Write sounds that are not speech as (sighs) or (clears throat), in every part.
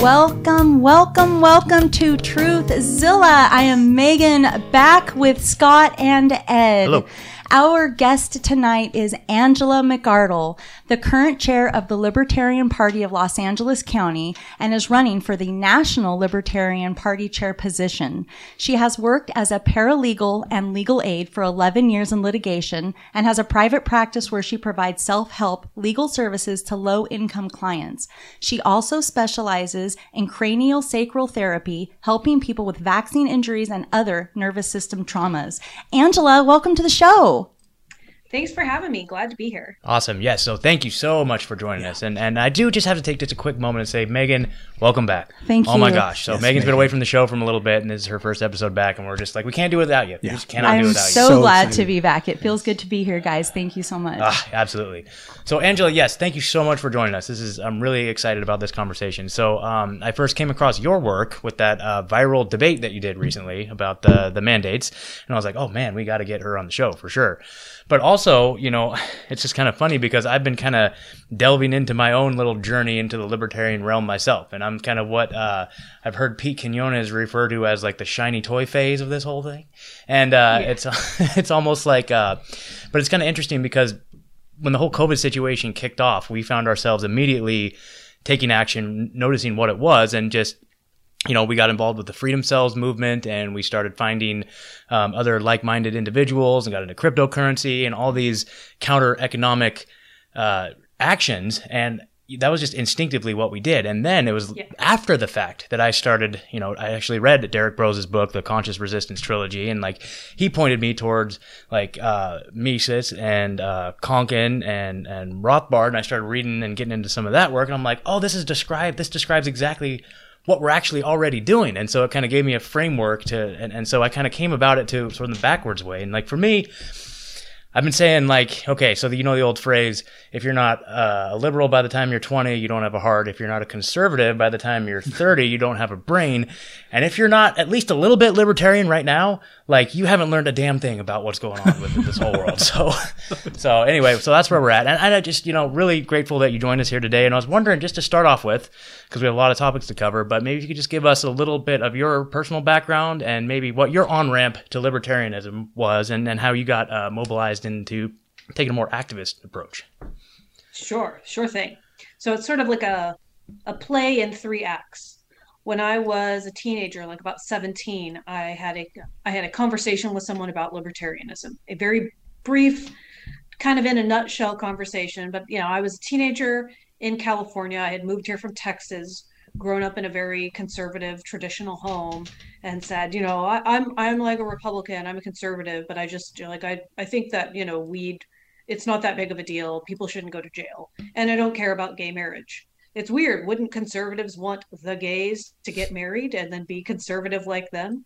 Welcome, welcome, welcome to Truthzilla. I am Megan back with Scott and Ed. Hello. Our guest tonight is Angela McArdle, the current chair of the Libertarian Party of Los Angeles County and is running for the National Libertarian Party chair position. She has worked as a paralegal and legal aid for 11 years in litigation and has a private practice where she provides self-help legal services to low-income clients. She also specializes in cranial sacral therapy, helping people with vaccine injuries and other nervous system traumas. Angela, welcome to the show. Thanks for having me. Glad to be here. Awesome. Yes. So thank you so much for joining us. And and I do just have to take just a quick moment and say, Megan, welcome back. Thank you. Oh my gosh. So Yes, Megan's been away from the show from a little bit, and this is her first episode back, and we're just like, we can't do it without you. We Yeah. just cannot I'm it without so, you. So glad to be back. It feels good to be here, guys. Thank you so much. Ah, absolutely. So, Angela, yes, thank you so much for joining us. This is I'm really excited about this conversation. So, um, I first came across your work with that uh, viral debate that you did recently about the the mandates, and I was like, oh man, we got to get her on the show for sure. But also, you know, (sighs) it's just kind of funny because I've been kind of delving into my own little journey into the libertarian realm myself, and I'm kind of what uh, I've heard Pete Quinones refer to as like the shiny toy phase of this whole thing, and uh, it's (laughs) it's almost like, uh, but it's kind of interesting because when the whole COVID situation kicked off, we found ourselves immediately taking action, noticing what it was, and just you know, we got involved with the Freedom Cells movement, and we started finding um, other like-minded individuals, and got into cryptocurrency and all these counter-economic uh, actions, and that was just instinctively what we did. And then it was Yeah. after the fact that I started, you know, I actually read Derrick Broze's book, The Conscious Resistance Trilogy, and like he pointed me towards like uh, Mises and uh, Konkin and and Rothbard, and I started reading and getting into some of that work, and I'm like, oh, this is described. This describes exactly what we're actually already doing, and so it kind of gave me a framework to, and, and so I kind of came about it to sort of the backwards way, and like for me. I've been saying like, okay, so the, you know the old phrase, if you're not uh, a liberal by the time you're 20, you don't have a heart. If you're not a conservative by the time you're 30, you don't have a brain. And if you're not at least a little bit libertarian right now, like you haven't learned a damn thing about what's going on with this whole world. So, (laughs) so anyway, so that's where we're at. And, and I just, you know, really grateful that you joined us here today. And I was wondering just to start off with, because we have a lot of topics to cover, but maybe if you could just give us a little bit of your personal background and maybe what your on ramp to libertarianism was and, and how you got uh, mobilized into taking a more activist approach. Sure, sure thing. So it's sort of like a a play in three acts. When I was a teenager, like about 17, I had a I had a conversation with someone about libertarianism. A very brief, kind of in a nutshell conversation. But you know, I was a teenager in California. I had moved here from Texas, grown up in a very conservative, traditional home, and said, you know, I, I'm I'm like a Republican. I'm a conservative, but I just like I I think that you know weed it's not that big of a deal. People shouldn't go to jail. And I don't care about gay marriage. It's weird. Wouldn't conservatives want the gays to get married and then be conservative like them?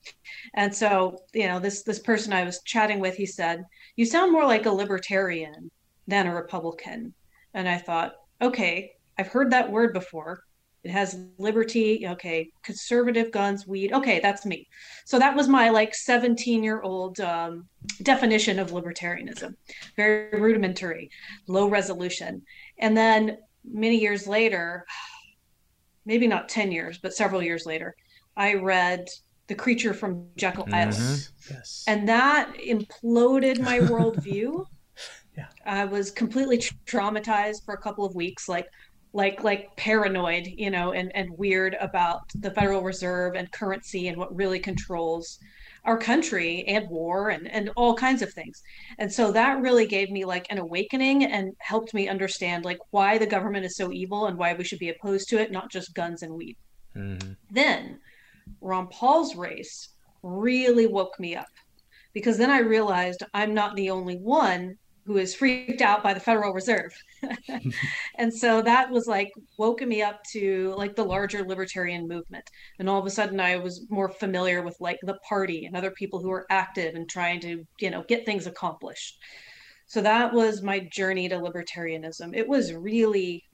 And so, you know, this this person I was chatting with, he said, "You sound more like a libertarian than a Republican." And I thought, "Okay, I've heard that word before. It has liberty, okay, conservative guns, weed. Okay, that's me." So that was my like 17-year-old um, definition of libertarianism very rudimentary, low resolution. And then many years later, maybe not 10 years, but several years later, I read The Creature from Jekyll Island. Mhm. Yes. And that imploded my (laughs) worldview. Yeah. I was completely traumatized for a couple of weeks, like like like paranoid, you know, and, and weird about the Federal Reserve and currency and what really controls our country and war and, and all kinds of things. And so that really gave me like an awakening and helped me understand like why the government is so evil and why we should be opposed to it, not just guns and weed. Mhm. Then Ron Paul's race really woke me up because then I realized I'm not the only one who is freaked out by the Federal Reserve. (laughs) and so that was like woken me up to like the larger libertarian movement. And all of a sudden I was more familiar with like the party and other people who are active and trying to, you know, get things accomplished. So that was my journey to libertarianism. It was really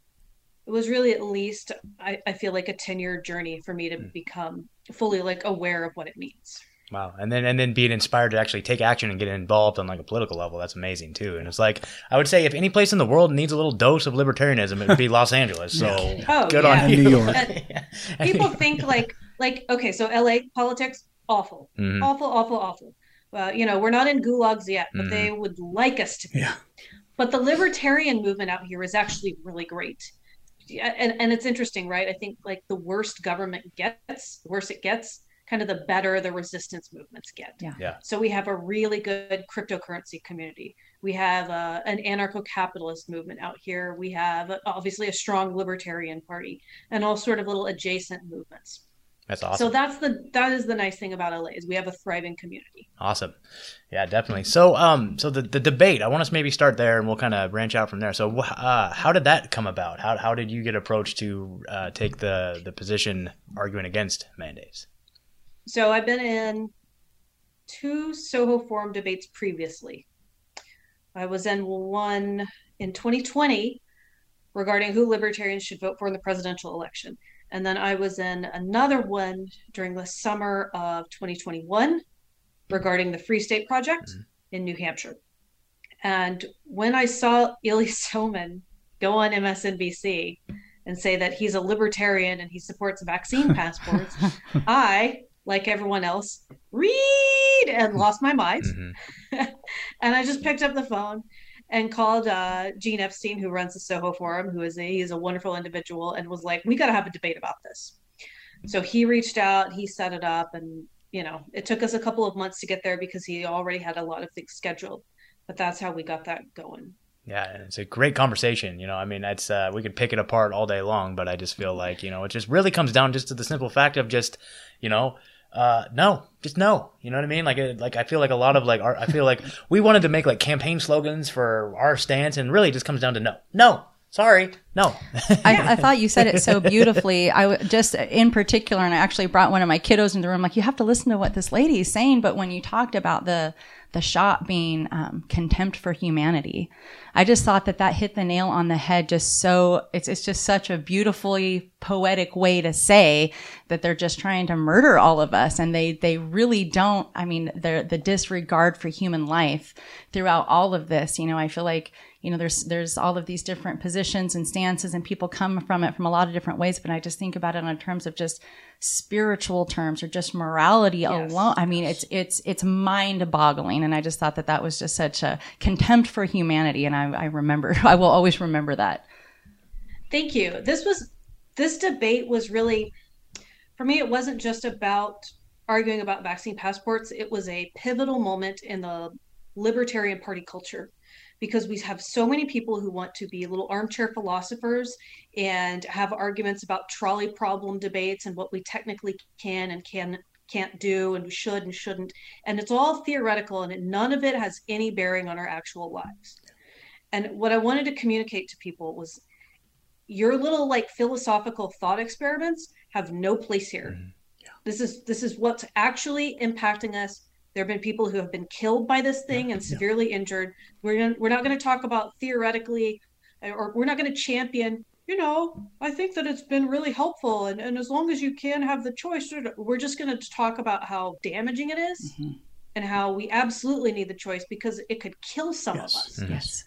it was really at least I, I feel like a 10 year journey for me to hmm. become fully like aware of what it means. Wow, and then and then being inspired to actually take action and get involved on like a political level, that's amazing too. And it's like I would say, if any place in the world needs a little dose of libertarianism, it would be Los Angeles. So (laughs) Oh, good yeah. on you. New York. (laughs) And people think like like okay, so LA politics awful, Mhm. awful, awful, awful. Well, you know, we're not in gulags yet, but Mhm. they would like us to be. Yeah. But the libertarian movement out here is actually really great. And, and it's interesting, right? I think like the worst government gets, the worse it gets, kind of the better the resistance movements get. Yeah. Yeah. So we have a really good cryptocurrency community. We have uh, an anarcho-capitalist movement out here. We have uh, obviously a strong libertarian party and all sort of little adjacent movements. That's awesome. So that's the that is the nice thing about LA is we have a thriving community. Awesome. Yeah, definitely. So, um, so the, the debate, I want us to maybe start there and we'll kind of branch out from there. So, uh, how did that come about? How, how did you get approached to uh, take the, the position arguing against mandates? So I've been in two Soho Forum debates previously. I was in one in 2020 regarding who libertarians should vote for in the presidential election. And then I was in another one during the summer of 2021 regarding the Free State Project mm-hmm. in New Hampshire. And when I saw Eli (laughs) Soman go on MSNBC and say that he's a libertarian and he supports vaccine (laughs) passports, I, like everyone else, read and lost my mind. Mhm. (laughs) and I just picked up the phone and called uh, Gene Epstein, who runs the Soho Forum, who is a he's a wonderful individual, and was like, "We got to have a debate about this." So he reached out, he set it up, and you know, it took us a couple of months to get there because he already had a lot of things scheduled. But that's how we got that going. Yeah, it's a great conversation. You know, I mean, it's uh, we could pick it apart all day long, but I just feel like you know, it just really comes down just to the simple fact of just, you know, uh, no, just no. You know what I mean? Like, it, like I feel like a lot of like, our, I feel like we wanted to make like campaign slogans for our stance, and really just comes down to no, no, sorry, no. (laughs) I, I thought you said it so beautifully. I w- just in particular, and I actually brought one of my kiddos in the room. Like, you have to listen to what this lady is saying. But when you talked about the the shot being um, contempt for humanity, I just thought that that hit the nail on the head. Just so it's it's just such a beautifully poetic way to say that they're just trying to murder all of us, and they they really don't. I mean, the the disregard for human life throughout all of this. You know, I feel like you know there's there's all of these different positions and stances and people come from it from a lot of different ways but i just think about it on terms of just spiritual terms or just morality Yes. alone i mean it's it's it's mind boggling and i just thought that that was just such a contempt for humanity and i, I remember (laughs) i will always remember that Thank you. This was this debate was really for me it wasn't just about arguing about vaccine passports. It was a pivotal moment in the libertarian party culture because we have so many people who want to be little armchair philosophers and have arguments about trolley problem debates and what we technically can and can can't do and we should and shouldn't and it's all theoretical and none of it has any bearing on our actual lives. And what I wanted to communicate to people was your little like philosophical thought experiments have no place here. Mm-hmm. This is this is what's actually impacting us. There have been people who have been killed by this thing and severely injured. We're gonna, we're not going to talk about theoretically, uh, or we're not going to champion. You know, I think that it's been really helpful, and, and as long as you can have the choice, we're just going to talk about how damaging it is mm-hmm. and how we absolutely need the choice because it could kill some Yes. of us yes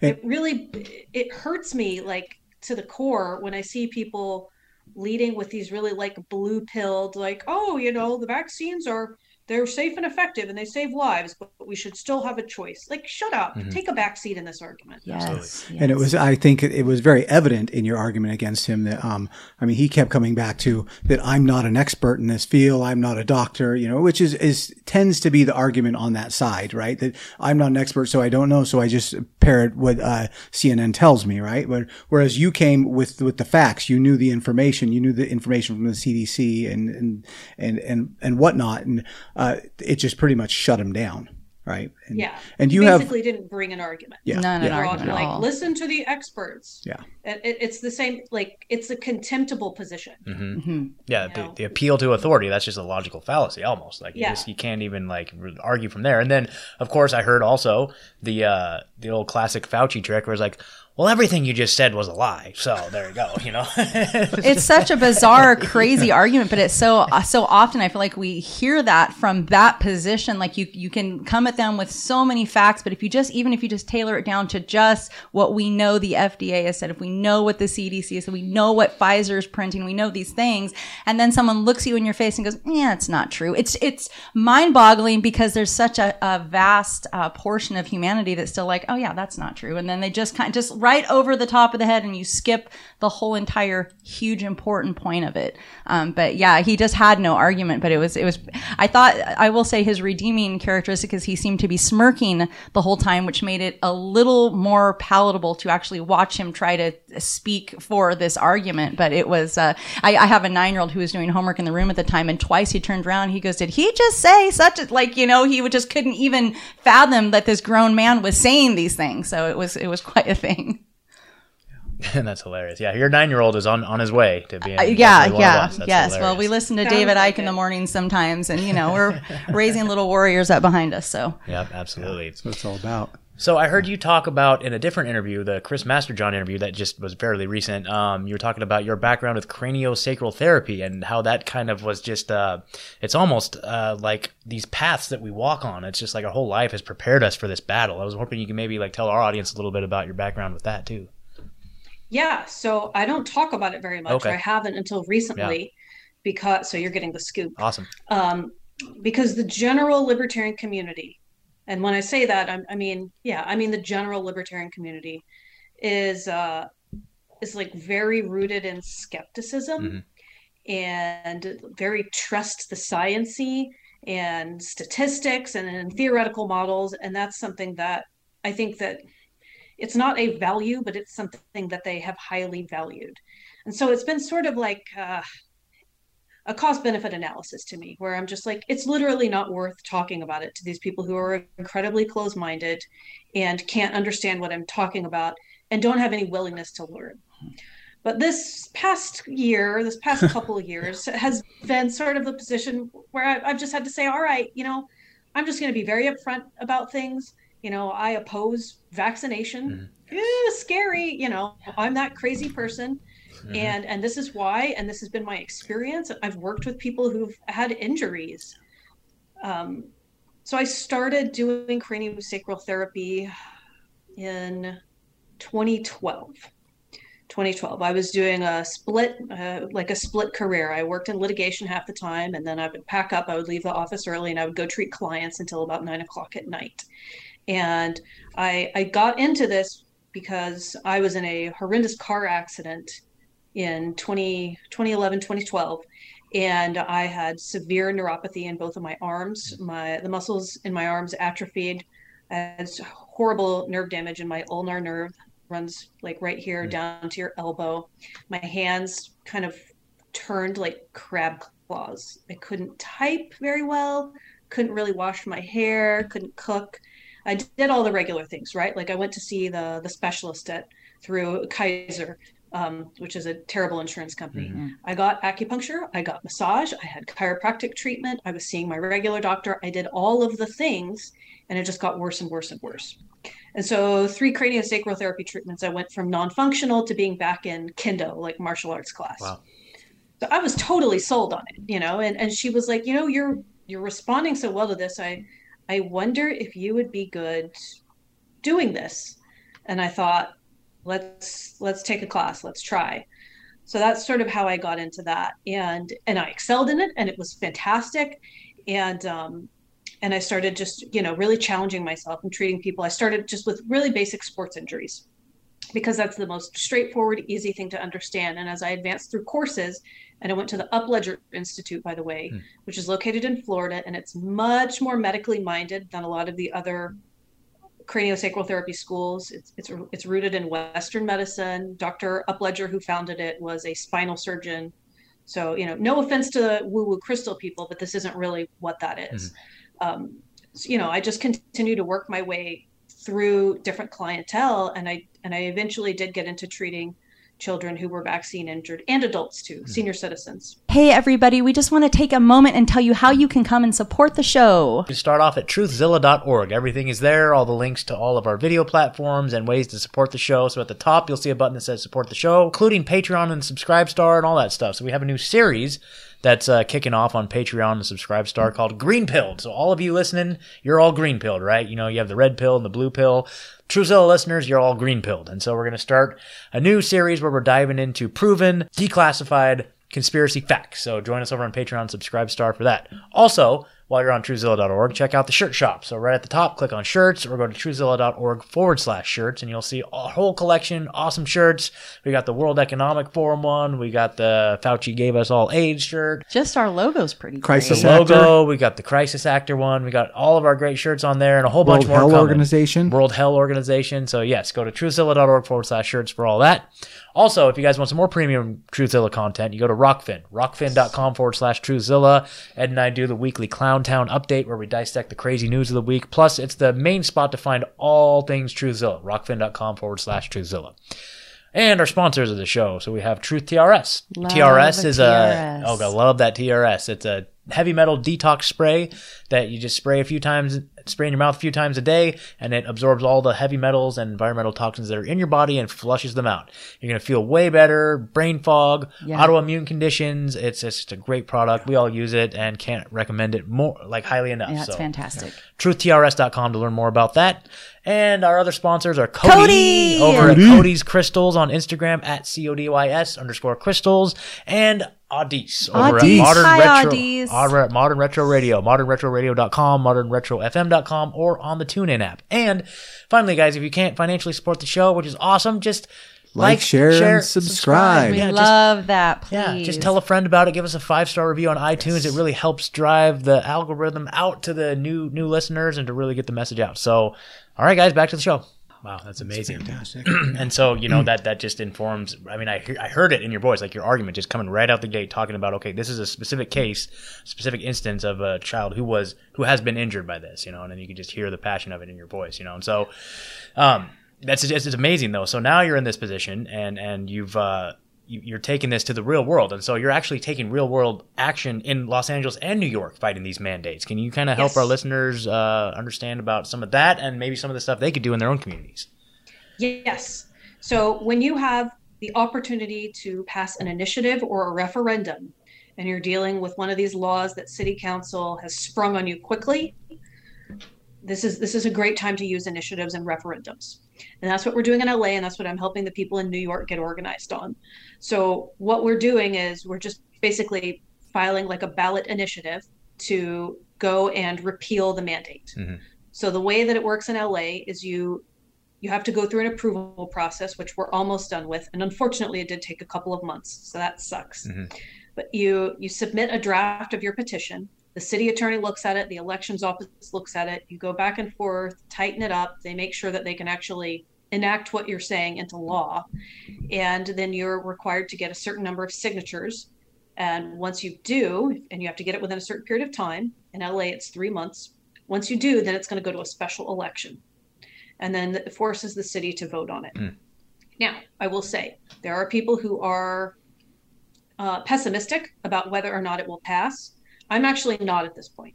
it really it hurts me like to the core when i see people leading with these really like blue pilled like oh you know the vaccines are they're safe and effective and they save lives but we should still have a choice like shut up take a back seat in this argument yes, And it was, I think it was very evident in your argument against him that, um, I mean, he kept coming back to that I'm not an expert in this field. I'm not a doctor, you know, which is, is, tends to be the argument on that side, right? That I'm not an expert, so I don't know. So I just parrot what, uh, CNN tells me, right? But whereas you came with, with the facts, you knew the information, you knew the information from the CDC and, and, and, and, and whatnot. And, uh, it just pretty much shut him down. Right. And, yeah And you have, basically didn't bring an argument yeah. None yeah. an We're all argument like listen to the experts Yeah. it, it- it's the same like it's a contemptible position Mhm. Yeah, the, the appeal to authority, that's just a logical fallacy almost. Like you Yeah. just you can't even like argue from there. And then of course I heard also the uh the old classic Fauci trick where it's like, well, everything you just said was a lie. So there you go. You know, (laughs) it's such a bizarre, crazy argument, but it's so uh, so often I feel like we hear that from that position. Like you you can come at them with so many facts, but if you just even if you just tailor it down to just what we know the FDA has said, if we know what the CDC said, we know what Pfizer is printing, we know these things, and then someone looks you in your face and goes, "Yeah, it's not true." It's it's mind boggling because there's such a, a vast uh, portion of humanity that's still like, "Oh yeah, that's not true," and then they just kind of just right over the top of the head and you skip the whole entire huge important point of it. Um, but yeah, he just had no argument, but it was, it was, I thought, I will say his redeeming characteristic is he seemed to be smirking the whole time, which made it a little more palatable to actually watch him try to speak for this argument. But it was, uh, I, I have a nine year old who was doing homework in the room at the time and twice he turned around, he goes, did he just say such a, like, you know, he would just couldn't even fathom that this grown man was saying these things. So it was, it was quite a thing. And (laughs) that's hilarious. Yeah, your nine year old is on, on his way to being. Uh, yeah, yeah, yes. Hilarious. Well, we listen to Sounds David like Icke it. in the morning sometimes, and you know we're (laughs) (laughs) raising little warriors up behind us. So. Yeah, absolutely. That's what it's all about. So I heard you talk about in a different interview, the Chris Masterjohn interview that just was fairly recent. Um, you were talking about your background with craniosacral therapy and how that kind of was just, uh, it's almost uh, like these paths that we walk on. It's just like our whole life has prepared us for this battle. I was hoping you could maybe like tell our audience a little bit about your background with that too. Yeah, so I don't talk about it very much. Okay. I haven't until recently yeah. because so you're getting the scoop. Awesome. Um, because the general libertarian community, and when I say that, I, I mean, yeah, I mean the general libertarian community is uh, is like very rooted in skepticism mm-hmm. and very trust the sciency and statistics and, and theoretical models, and that's something that I think that it's not a value, but it's something that they have highly valued. And so it's been sort of like uh, a cost benefit analysis to me, where I'm just like, it's literally not worth talking about it to these people who are incredibly close minded and can't understand what I'm talking about and don't have any willingness to learn. But this past year, this past (laughs) couple of years, has been sort of the position where I've just had to say, all right, you know, I'm just going to be very upfront about things you know, I oppose vaccination. Mm. scary, you know, I'm that crazy person. Mm-hmm. And and this is why, and this has been my experience. I've worked with people who've had injuries. Um, so I started doing craniosacral therapy in 2012. 2012 i was doing a split uh, like a split career i worked in litigation half the time and then i would pack up i would leave the office early and i would go treat clients until about nine o'clock at night and I, I got into this because I was in a horrendous car accident in 20, 2011, 2012. And I had severe neuropathy in both of my arms. My the muscles in my arms atrophied. As horrible nerve damage in my ulnar nerve runs like right here mm. down to your elbow. My hands kind of turned like crab claws. I couldn't type very well, couldn't really wash my hair, couldn't cook. I did all the regular things, right? Like I went to see the the specialist at through Kaiser, um, which is a terrible insurance company. Mm-hmm. I got acupuncture, I got massage, I had chiropractic treatment, I was seeing my regular doctor. I did all of the things, and it just got worse and worse and worse. And so, three craniosacral therapy treatments, I went from non-functional to being back in kendo, like martial arts class. Wow. So I was totally sold on it, you know. And and she was like, you know, you're you're responding so well to this. I I wonder if you would be good doing this. And I thought, let's let's take a class, let's try. So that's sort of how I got into that, and and I excelled in it, and it was fantastic. And um, and I started just you know really challenging myself and treating people. I started just with really basic sports injuries because that's the most straightforward, easy thing to understand. And as I advanced through courses, and I went to the Upledger Institute, by the way, mm. which is located in Florida, and it's much more medically minded than a lot of the other craniosacral therapy schools. It's it's it's rooted in Western medicine. Dr. Upledger, who founded it, was a spinal surgeon. So you know, no offense to the woo-woo crystal people, but this isn't really what that is. Mm-hmm. Um, so, you know, I just continue to work my way through different clientele, and I and I eventually did get into treating children who were vaccine injured and adults too, Hmm. senior citizens. Hey, everybody, we just want to take a moment and tell you how you can come and support the show. You start off at truthzilla.org. Everything is there, all the links to all of our video platforms and ways to support the show. So at the top, you'll see a button that says support the show, including Patreon and Subscribe Star and all that stuff. So we have a new series that's uh, kicking off on Patreon and Subscribe Star called Green Pilled. So all of you listening, you're all green pilled, right? You know, you have the red pill and the blue pill. Truthzilla listeners, you're all green pilled. And so we're going to start a new series where we're diving into proven, declassified conspiracy facts. So join us over on Patreon, subscribe star for that. Also, while you're on truthzilla.org, check out the shirt shop. So right at the top, click on shirts or go to truthzilla.org forward slash shirts and you'll see a whole collection, awesome shirts. We got the World Economic Forum one. We got the Fauci gave us all AIDS shirt. Just our logo's pretty Crisis The great. Actor. logo, we got the Crisis Actor one. We got all of our great shirts on there and a whole World bunch more Health coming. Organization. World Hell Organization. So yes, go to truthzilla.org forward slash shirts for all that. Also, if you guys want some more premium Truthzilla content, you go to Rokfin, rokfin.com forward slash Truthzilla. Ed and I do the weekly Clown Town update where we dissect the crazy news of the week. Plus, it's the main spot to find all things Truthzilla, rokfin.com forward slash Truthzilla. And our sponsors of the show. So we have Truth TRS. Love TRS a is TRS. a, oh, I love that TRS. It's a heavy metal detox spray that you just spray a few times, spray in your mouth a few times a day, and it absorbs all the heavy metals and environmental toxins that are in your body and flushes them out. You're going to feel way better, brain fog, Yeah. autoimmune conditions. It's just a great product. We all use it and can't recommend it more, like highly enough. Yeah, it's so fantastic. truthtrs.com to learn more about that. And our other sponsors are Cody, Cody! over Cody. at Cody's Crystals on Instagram at C O D Y S underscore crystals and Audis over Audis. at Modern Hi, Retro Audis. over at Modern Retro Radio, modernretroradio.com, modernretrofm.com, or on the TuneIn app. And finally, guys, if you can't financially support the show, which is awesome, just Like, share, and subscribe. We Yeah, just- love that, please. yeah, just tell a friend about it. Give us a five star review on iTunes. It really helps drive the algorithm out to the new new listeners and to really get the message out. So, all right, guys, back to the show. Wow, that's amazing. Fantastic. (clears throat) And so, you know that that just informs. I mean, I hear, I heard it in your voice, like your argument, just coming right out the gate, talking about okay, this is a specific case, specific instance of a child who was who has been injured by this, you know, and then you can just hear the passion of it in your voice, you know, and so, um, that's just it's amazing though. So now you're in this position, and and you've uh, you're taking this to the real world, and so you're actually taking real world action in Los Angeles and New York, fighting these mandates. Can you kind of help Yes. our listeners uh, understand about some of that, and maybe some of the stuff they could do in their own communities? Yes. So when you have the opportunity to pass an initiative or a referendum, and you're dealing with one of these laws that city council has sprung on you quickly, this is this is a great time to use initiatives and referendums. And that's what we're doing in LA, and that's what I'm helping the people in New York get organized on. So what we're doing is we're just basically filing like a ballot initiative to go and repeal the mandate. Mhm. So the way that it works in LA is you you have to go through an approval process, which we're almost done with. And unfortunately, it did take a couple of months, so that sucks. Mhm. But you you submit a draft of your petition. The city attorney looks at it. The elections office looks at it. You go back and forth, tighten it up. They make sure that they can actually enact what you're saying into law, and then you're required to get a certain number of signatures. And once you do, and you have to get it within a certain period of time. In LA, it's three months. Once you do, then it's going to go to a special election and then it forces the city to vote on it. Mm. Now, I will say there are people who are uh, pessimistic about whether or not it will pass. I'm actually not at this point.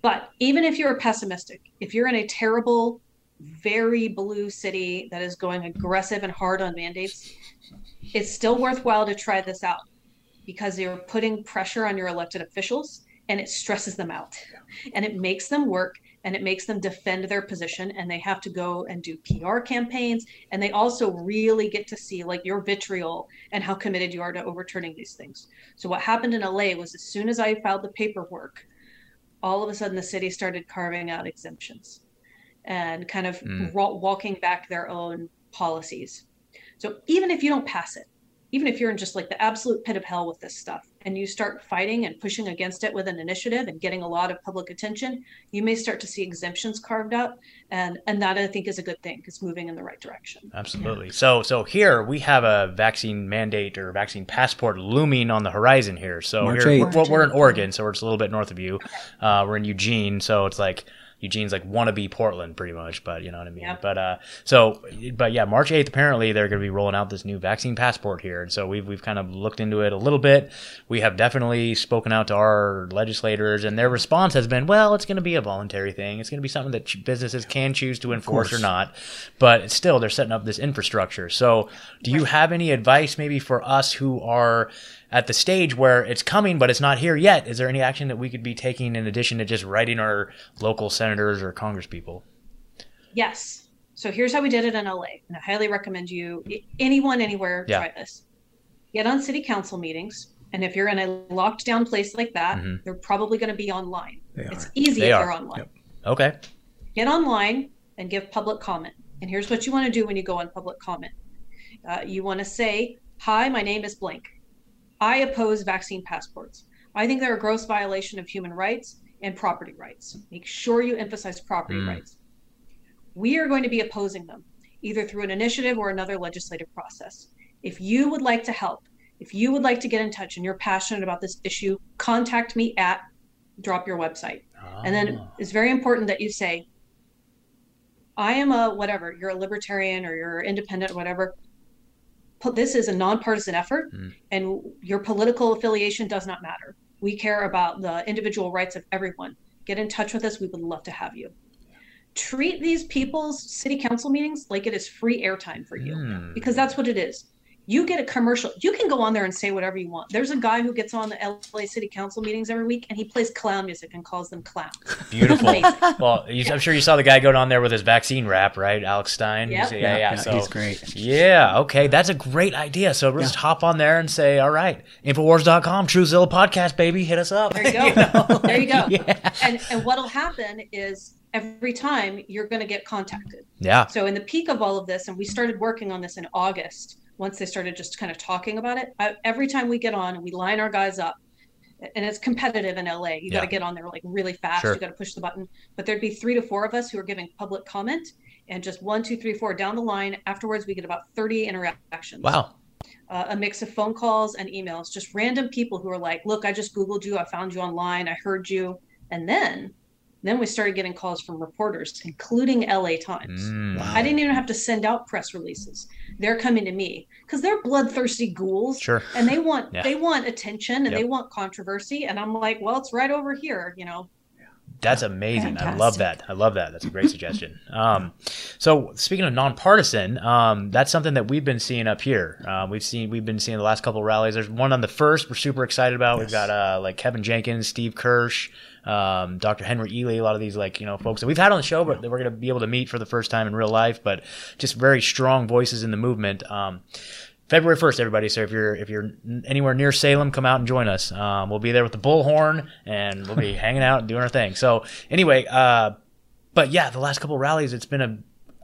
But even if you're pessimistic, if you're in a terrible, very blue city that is going aggressive and hard on mandates, it's still worthwhile to try this out because you're putting pressure on your elected officials and it stresses them out and it makes them work and it makes them defend their position and they have to go and do PR campaigns and they also really get to see like your vitriol and how committed you are to overturning these things. So what happened in LA was as soon as I filed the paperwork, all of a sudden the city started carving out exemptions and kind of Mm. wa- walking back their own policies. So even if you don't pass it, even if you're in just like the absolute pit of hell with this stuff and you start fighting and pushing against it with an initiative and getting a lot of public attention, you may start to see exemptions carved out. And, and that I think is a good thing. It's moving in the right direction. Absolutely. So, so here we have a vaccine mandate or vaccine passport looming on the horizon here. So March here we're, we're in Oregon, so we're just a little bit north of you. Uh, we're in Eugene, so it's like Eugene's like wannabe Portland, pretty much. But you know what I mean. Yep. But uh, so but yeah, March eighth. Apparently, they're going to be rolling out this new vaccine passport here, and so we've we've kind of looked into it a little bit. We have definitely spoken out to our legislators, and their response has been, well, it's going to be a voluntary thing. It's going to be something that businesses can choose to enforce or not. But still, they're setting up this infrastructure. So, do you have any advice, maybe for us who are at the stage where it's coming, but it's not here yet? Is there any action that we could be taking in addition to just writing our local senators or congresspeople? Yes. So here's how we did it in LA, and I highly recommend you, anyone, anywhere, Yeah. try this. Get on city council meetings, and if you're in a locked down place like that, Mhm. they're probably going to be online. They It's are. easy They if are. you're online. Yep. Okay. Get online and give public comment. And here's what you want to do when you go on public comment. Uh, you want to say, "Hi, my name is blank. I oppose vaccine passports. I think they're a gross violation of human rights and property rights. Make sure you emphasize property Mm. rights. We are going to be opposing them, either through an initiative or another legislative process. If you would like to help, if you would like to get in touch and you're passionate about this issue, contact me at drop your website. And then Ah. it's very important that you say, I am a whatever, you're a libertarian or you're independent or whatever. This is a nonpartisan effort Mm. and your political affiliation does not matter. We care about the individual rights of everyone. Get in touch with us. We would love to have you. Treat these people's city council meetings like it is free airtime for you Hmm. because that's what it is. You get a commercial. You can go on there and say whatever you want. There's a guy who gets on the LA City Council meetings every week and he plays clown music and calls them clowns. Beautiful. Well, you, I'm sure you saw the guy going on there with his vaccine rap, right? Alex Stein. Yep. Yeah, yeah. yeah, so he's great. Yeah, okay. That's a great idea. So just hop on there and say, all right, Infowars.com, Truthzilla podcast, baby, hit us up. There you go. (laughs) know? there you go. (laughs) Yeah. And and what'll happen is every time you're going to get contacted. Yeah. So in the peak of all of this, and we started working on this in August. Once they started just kind of talking about it, I, every time we get on and we line our guys up, and it's competitive in LA. You got to get on there like really fast. Sure. You got to push the button. But there'd be three to four of us who are giving public comment, and just one, two, three, four down the line. Afterwards, we get about 30 interactions. Wow. uh, a mix of phone calls and emails, just random people who are like, "Look, I just googled you, I found you online, I heard you," and then, then we started getting calls from reporters, including LA Times. Mm. Wow. I didn't even have to send out press releases. They're coming to me because they're bloodthirsty ghouls, Sure. and they want Yeah. they want attention and Yep. they want controversy, and I'm like, well, it's right over here, you know. That's amazing. I love that. I love that. That's a great suggestion. Um, so speaking of nonpartisan, um, that's something that we've been seeing up here. Um, we've seen we've been seeing the last couple of rallies. There's one on the first we're super excited about. We've got uh, like Kevin Jenkins, Steve Kirsch, um, Dr. Henry Ealy, a lot of these like you know folks that we've had on the show, but that we're going to be able to meet for the first time in real life. But just very strong voices in the movement. Um, February first, everybody. So if you're if you're anywhere near Salem, come out and join us. Um, we'll be there with the bullhorn, and we'll be (laughs) hanging out and doing our thing. So anyway, uh, but yeah, the last couple rallies, it's been a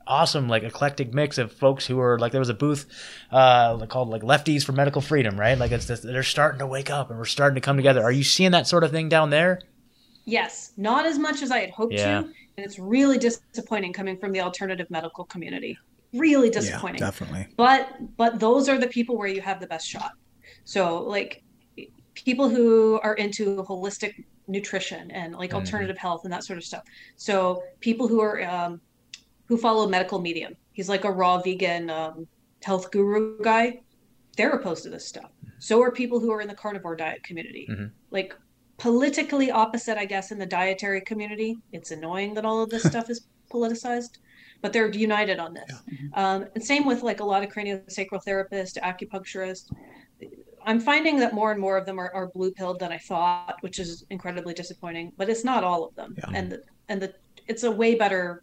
awesome like eclectic mix of folks who are like there was a booth uh called like lefties for medical freedom right like it's just, they're starting to wake up and we're starting to come together are you seeing that sort of thing down there Yes, not as much as I had hoped Yeah. to, and it's really disappointing coming from the alternative medical community. Really Yeah, disappointing. definitely. but but those are the people where you have the best shot so like people who are into holistic nutrition and like Mhm. alternative health and that sort of stuff so people who are um, who follow medical medium he's like a raw vegan um, health guru guy they're opposed to this stuff so are people who are in the carnivore diet community Mhm. like politically opposite i guess in the dietary community it's annoying that all of this (laughs) stuff is politicized but they're united on this um, and same with like a lot of craniosacral therapists, acupuncturists. I'm finding that more and more of them are, are blue pilled than I thought, which is incredibly disappointing. But it's not all of them, Yeah. and the, and the it's a way better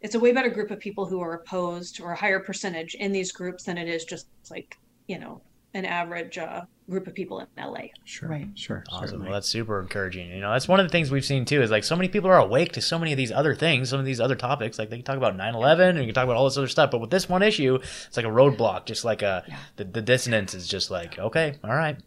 it's a way better group of people who are opposed or a higher percentage in these groups than it is just like you know an average uh, group of people in LA. Sure. Right. Sure. Awesome. certainly. Well, that's super encouraging. You know, that's one of the things we've seen too. Is like so many people are awake to so many of these other things, some of these other topics. Like they can talk about 9/11 and you can talk about all this other stuff, but with this one issue, it's like a roadblock. Just like a the, the dissonance is just like okay, all right,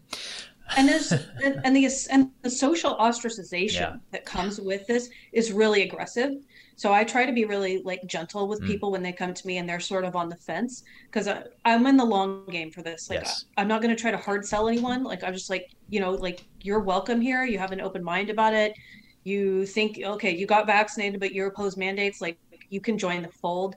and there's and, and the and the social ostracization Yeah. that comes with this is really aggressive so i try to be really like gentle with Mm. people when they come to me and they're sort of on the fence because i'm in the long game for this like Yes. I, i'm not going to try to hard sell anyone like i'm just like you know like you're welcome here you have an open mind about it You think, okay, you got vaccinated, but you oppose mandates, like you can join the fold.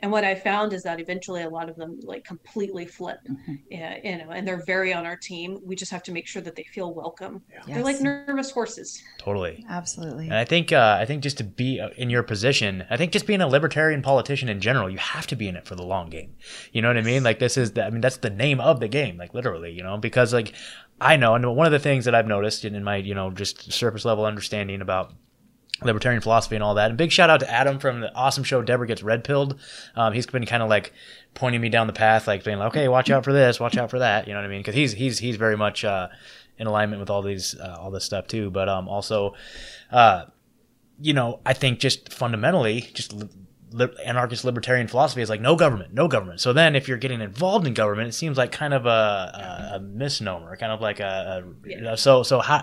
And what I found is that eventually a lot of them like completely flip, Mm-hmm. yeah, you know, and they're very on our team. We just have to make sure that they feel welcome. They're Yes. like nervous horses. Totally. Absolutely. And I think uh, I think just to be uh, in your position, I think just being a libertarian politician in general, you have to be in it for the long game. You know what I mean? Like this is the, I mean that's the name of the game, like literally, you know, because like I know, and one of the things that I've noticed in, in my you know just surface level understanding about libertarian philosophy and all that. And big shout out to Adam from the awesome show Deborah Gets Red Pilled. Um, he's been kind of like pointing me down the path, like being like, okay, watch out for this, watch out for that. You know what I mean? Because he's he's he's very much uh, in alignment with all these uh, all this stuff too. But um, also, uh, you know, I think just fundamentally, just li- li- anarchist libertarian philosophy is like no government, no government. So then, if you're getting involved in government, it seems like kind of a, a, a misnomer, kind of like a, a know, so so how.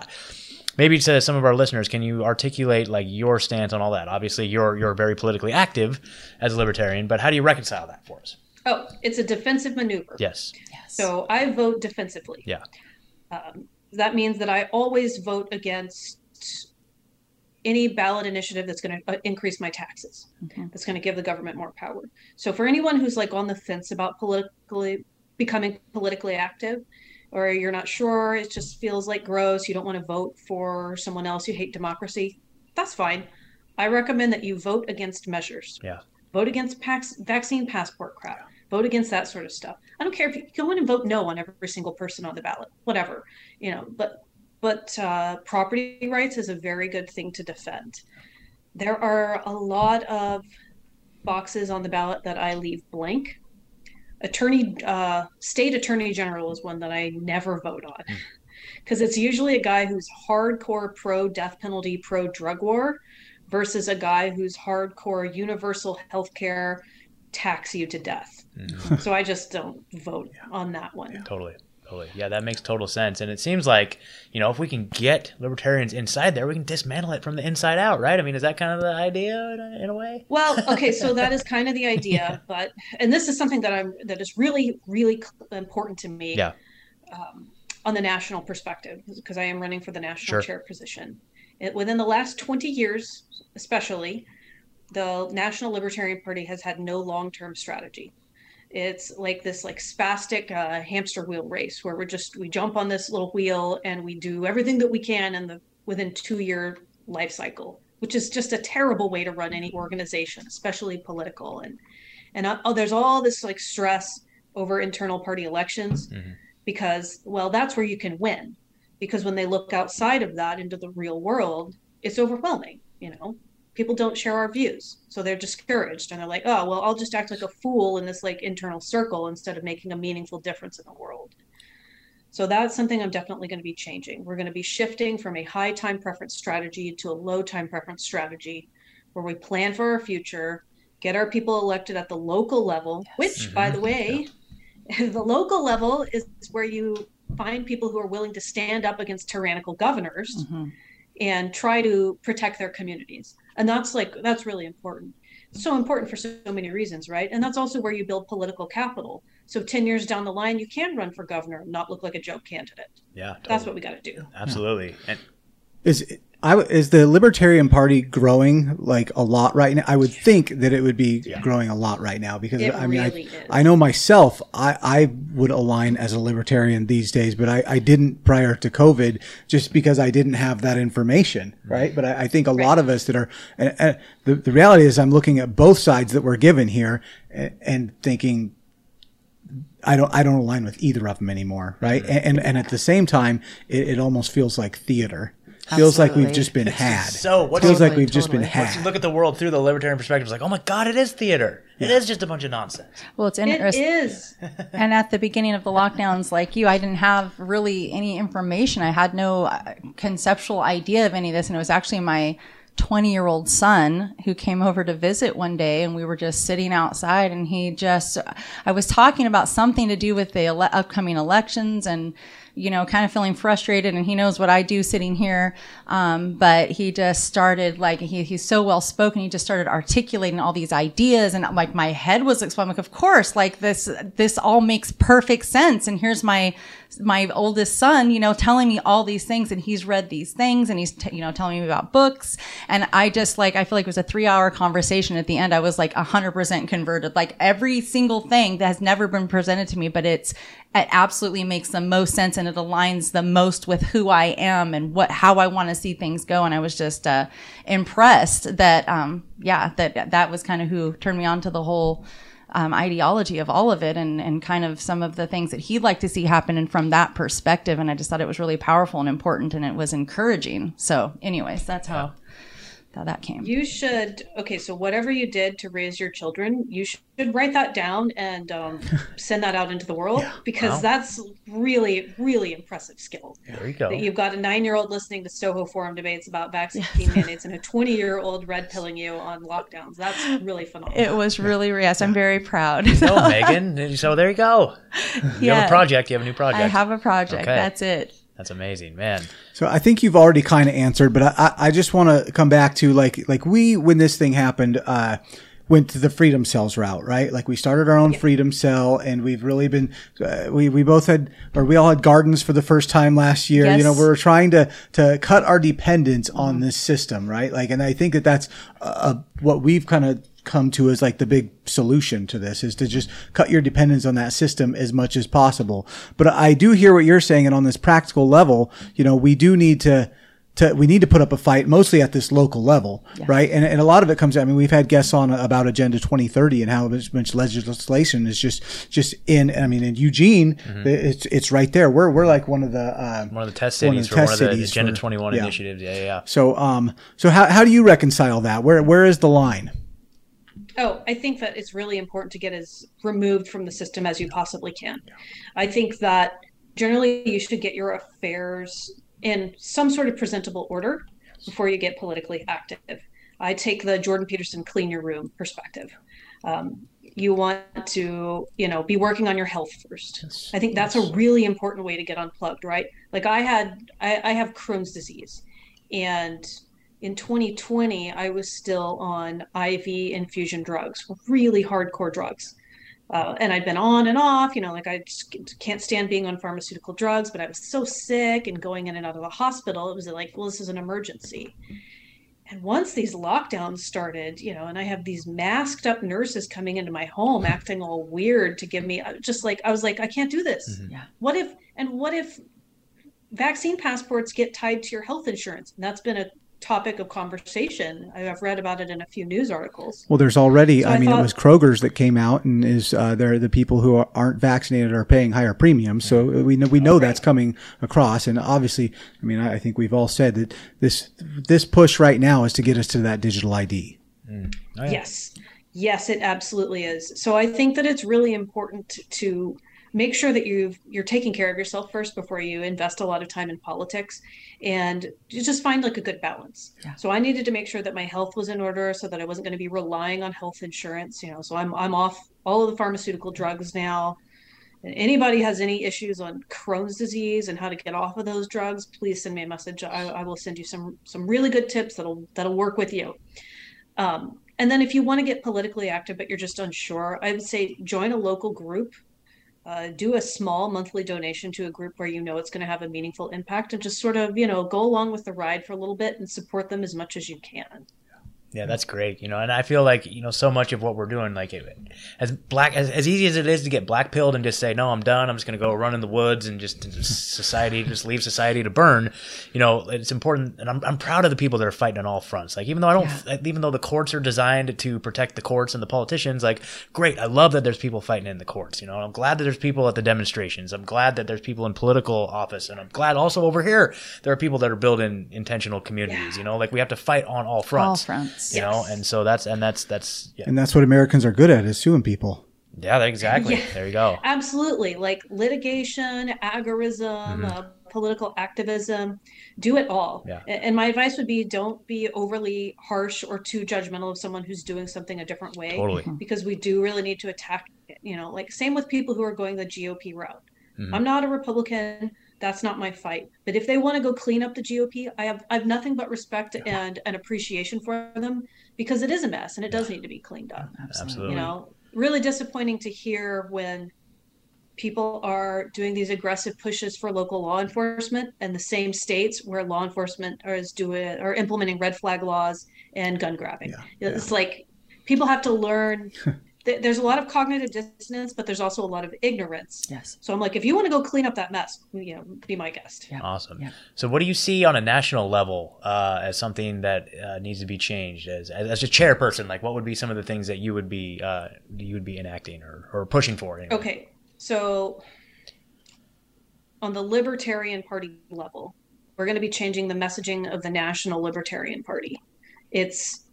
Maybe to some of our listeners, can you articulate like your stance on all that? Obviously, you're you're very politically active as a libertarian, but how do you reconcile that for us? Oh, it's a defensive maneuver. Yes. yes. So I vote defensively. Yeah. Um, that means that I always vote against any ballot initiative that's going to uh, increase my taxes, Okay. that's going to give the government more power. So for anyone who's like on the fence about politically becoming politically active, or you're not sure, it just feels like gross, you don't want to vote for someone else, you hate democracy, that's fine. I recommend that you vote against measures. Yeah. Vote against pax- vaccine passport crap. Vote against that sort of stuff. I don't care if you go in and vote no on every single person on the ballot, whatever, you know. But but uh, property rights is a very good thing to defend. There are a lot of boxes on the ballot that I leave blank. Attorney, uh, state attorney general is one that I never vote on (laughs) because it's usually a guy who's hardcore pro death penalty, pro drug war, versus a guy who's hardcore universal health care, tax you to death. so I just don't vote (laughs) on that one. Totally. Totally. Yeah, that makes total sense. And it seems like, you know, if we can get libertarians inside there, we can dismantle it from the inside out, right? I mean, is that kind of the idea in a, in a way? Well, okay, so (laughs) that is kind of the idea, but and this is something that I'm that is really really important to me. Yeah. Um, on the national perspective, because I am running for the national Sure. chair position. It, within the last 20 years, especially, the National Libertarian Party has had no long-term strategy. It's like this like spastic uh, hamster wheel race where we're just we jump on this little wheel and we do everything that we can in the within two year life cycle, which is just a terrible way to run any organization, especially political. And and uh, oh, there's all this like stress over internal party elections Mhm. because well, that's where you can win. Because when they look outside of that into the real world, it's overwhelming. You know, people don't share our views, so they're discouraged and they're like, oh well, I'll just act like a fool in this like internal circle instead of making a meaningful difference in the world. So that's something I'm definitely going to be changing. We're going to be shifting from a high time preference strategy to a low time preference strategy where we plan for our future, get our people elected at the local level, which, by the way, (laughs) the local level is where you find people who are willing to stand up against tyrannical governors Mhm. and try to protect their communities. And that's like, that's really important. So important for so many reasons, right? And that's also where you build political capital. So 10 years down the line, you can run for governor and not look like a joke candidate. Yeah. That's what we got to do. Absolutely. And Is I is the Libertarian Party growing like a lot right now? I would think that it would be Yeah. growing a lot right now because It I mean really is. I I know myself I I would align as a libertarian these days, but I I didn't prior to COVID just because I didn't have that information, mm-hmm. right? But I, I think a lot of us that are and, and the the reality is I'm looking at both sides that we're given here and, and thinking I don't I don't align with either of them anymore, right? Mm-hmm. And, and and at the same time, it, it almost feels like theater. Feels like we've just been had. so what feels do like we've just been Totally. Once you had. look at the world through the libertarian perspective, it's like, oh my God, it is theater. It is just a bunch of nonsense. Well, it's interesting. It is. (laughs) and at the beginning of the lockdowns like you i didn't have really any information i had no uh, conceptual idea of any of this and it was actually my 20 year old son who came over to visit one day and we were just sitting outside and he just i was talking about something to do with the ele- upcoming elections and you know, kind of feeling frustrated and he knows what I do sitting here. Um, but he just started like, he, he's so well spoken. He just started articulating all these ideas and like my head was exploding. Like, of course, like this, this all makes perfect sense. And here's my, my oldest son, you know, telling me all these things and he's read these things and he's, t- you know, telling me about books. And I just like, I feel like it was a three hour conversation. At the end, I was like hundred percent converted. Like every single thing that has never been presented to me, but it's, it absolutely makes the most sense and it aligns the most with who I am and what, how I want to see things go. And I was just, uh, impressed that, um, yeah, that, that was kind of who turned me on to the whole, um, ideology of all of it and, and kind of some of the things that he'd like to see happen and from that perspective. And I just thought it was really powerful and important and it was encouraging. So anyways, that's how how that came. You should okay. So whatever you did to raise your children, you should write that down and um, (laughs) send that out into the world yeah. because wow. that's really, really impressive skill. There you go. That you've got a nine-year-old listening to Soho forum debates about vaccine yes. (laughs) mandates and a twenty-year-old red pilling you on lockdowns. That's really phenomenal. It was really yes. I'm very proud. so (laughs) Megan, so there you go. You yeah. have a project. You have a new project. I have a project. Okay. That's it. That's amazing, man. So I think you've already kind of answered, but I, I just want to come back to like like we when this thing happened. uh went to the freedom cells route, right? Like we started our own yeah. freedom cell and we've really been, uh, we, we both had, or we all had gardens for the first time last year. Yes. You know, we are trying to, to cut our dependence mm-hmm. on this system, right? Like, and I think that that's, uh, what we've kind of come to as like the big solution to this is to just cut your dependence on that system as much as possible. But I do hear what you're saying. And on this practical level, you know, we do need to, to, we need to put up a fight mostly at this local level, yeah. right? And, and a lot of it comes, I mean, we've had guests on about Agenda 2030 and how much legislation is just, just in, I mean, in Eugene, mm-hmm. it's, it's right there. We're, we're like one of the, uh, one of the test cities for one of the Agenda for, 21 yeah. initiatives. Yeah, yeah, yeah. So, um, so how, how do you reconcile that? Where, where is the line? Oh, I think that it's really important to get as removed from the system as you possibly can. I think that generally you should get your affairs in some sort of presentable order before you get politically active. I take the Jordan Peterson clean your room perspective. Um, you want to, you know, be working on your health first. Yes, I think that's yes. a really important way to get unplugged, right? Like I had, I, I have Crohn's disease, and in 2020, I was still on IV infusion drugs, really hardcore drugs. Uh, and I'd been on and off, you know, like I just can't stand being on pharmaceutical drugs, but I was so sick and going in and out of the hospital. It was like, well, this is an emergency. And once these lockdowns started, you know, and I have these masked up nurses coming into my home acting all weird to give me just like, I was like, I can't do this. Mm-hmm. Yeah. What if, and what if vaccine passports get tied to your health insurance? And that's been a topic of conversation. I've read about it in a few news articles. Well, there's already. So I, I, mean, thought, it was Kroger's that came out and is uh, they're the people who aren't vaccinated are paying higher premiums. So we know we know that's coming across, and obviously, I mean, I think we've all said that this this push right now is to get us to that digital ID. Mm. Oh, yeah. Yes, yes, it absolutely is. So I think that it's really important to, to make sure that you you're taking care of yourself first before you invest a lot of time in politics and you just find like a good balance yeah. so i needed to make sure that my health was in order so that i wasn't going to be relying on health insurance you know so i'm i'm off all of the pharmaceutical drugs now and anybody has any issues on Crohn's disease and how to get off of those drugs, please send me a message. I, I will send you some some really good tips that'll that'll work with you. Um, and then if you want to get politically active but you're just unsure, I would say join a local group uh, do a small monthly donation to a group where you know it's going to have a meaningful impact and just sort of you know go along with the ride for a little bit and support them as much as you can yeah, that's great. You know, and I feel like you know so much of what we're doing, like as black as, as easy as it is to get black pilled and just say no, I'm done. I'm just going to go run in the woods and just, just society, just leave society to burn. You know, it's important, and I'm I'm proud of the people that are fighting on all fronts. Like even though I don't, yeah. even though the courts are designed to protect the courts and the politicians, like great, I love that there's people fighting in the courts. You know, I'm glad that there's people at the demonstrations. I'm glad that there's people in political office, and I'm glad also over here there are people that are building intentional communities. Yeah. You know, like we have to fight on all fronts. All fronts you yes. know and so that's and that's that's yeah. and that's what americans are good at is suing people yeah exactly yeah, there you go absolutely like litigation agorism mm-hmm. uh, political activism do it all yeah. and my advice would be don't be overly harsh or too judgmental of someone who's doing something a different way totally. because we do really need to attack it you know like same with people who are going the gop route mm-hmm. i'm not a republican That's not my fight. But if they want to go clean up the GOP, I have I have nothing but respect and an appreciation for them because it is a mess and it does need to be cleaned up. Absolutely. You know, really disappointing to hear when people are doing these aggressive pushes for local law enforcement and the same states where law enforcement is doing or implementing red flag laws and gun grabbing. Yeah, It's like people have to learn (laughs) th- there's a lot of cognitive dissonance, but there's also a lot of ignorance. Yes. So I'm like, if you want to go clean up that mess, you know, be my guest. Yeah. Awesome. Yeah. So, what do you see on a national level uh, as something that uh, needs to be changed? As, as as a chairperson, like what would be some of the things that you would be uh, you would be enacting or, or pushing for? Anyway? Okay, so on the Libertarian Party level, we're going to be changing the messaging of the National Libertarian Party. It's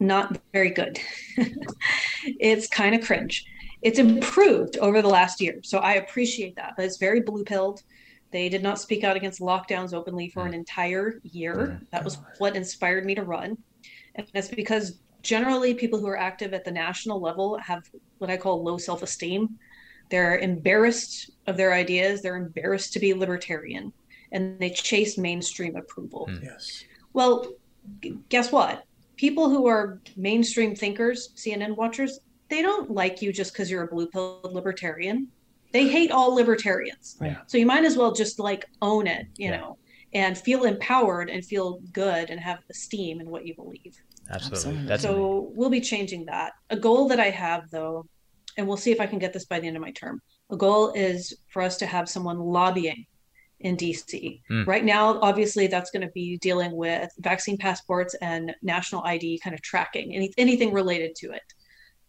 not very good. (laughs) it's kind of cringe. It's improved over the last year, so I appreciate that, but it's very blue pilled. They did not speak out against lockdowns openly for an mm. entire year. Mm. That was what inspired me to run. And that's because generally people who are active at the national level have what I call low self esteem. They're embarrassed of their ideas, they're embarrassed to be libertarian, and they chase mainstream approval. Mm. Yes. Well, g- guess what? People who are mainstream thinkers, CNN watchers, they don't like you just because you're a blue pill libertarian. They hate all libertarians. Right. So you might as well just like own it, you Yeah. know, and feel empowered and feel good and have esteem in what you believe. Absolutely. Absolutely. That's so we'll be changing that. A goal that I have though, and we'll see if I can get this by the end of my term. A goal is for us to have someone lobbying in DC. Hmm. Right now, obviously, that's going to be dealing with vaccine passports and national ID kind of tracking, any, anything related to it,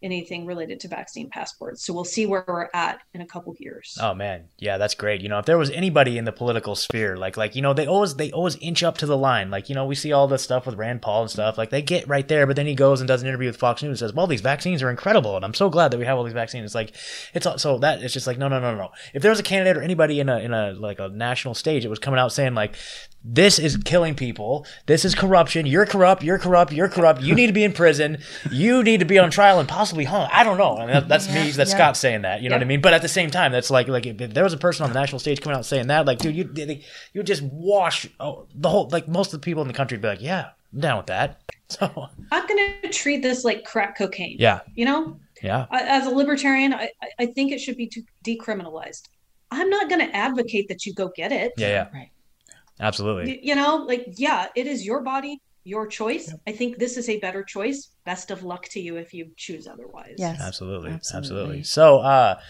anything related to vaccine passports. So we'll see where we're at in a couple years. Oh man, yeah, that's great. You know, if there was anybody in the political sphere, like like you know, they always they always inch up to the line. Like you know, we see all the stuff with Rand Paul and stuff. Like they get right there, but then he goes and does an interview with Fox News and says, "Well, these vaccines are incredible, and I'm so glad that we have all these vaccines." It's like it's all- so that it's just like no no no no. If there was a candidate or anybody in a in a like a national stage, it was coming out saying like. This is killing people. This is corruption. You're corrupt. You're corrupt. You're corrupt. You need to be in prison. You need to be on trial and possibly hung. I don't know. I mean, that, that's me. That's yeah. Scott saying that. You know what I mean? But at the same time, that's like like if there was a person on the national stage coming out saying that, like, dude, you they- you just wash oh, the whole like most of the people in the country would be like, yeah, I'm down with that. (laughs) So I'm going to treat this like crack cocaine. yeah, You know, yeah, I- as a libertarian, I, I- think it should be de- decriminalized. I'm not going to advocate that you go get it. yeah, yeah, Right. Absolutely. You know, like, yeah, it is your body, your choice. I think this is a better choice. Best of luck to you if you choose otherwise. Yes. Absolutely, absolutely. Absolutely. So, uh,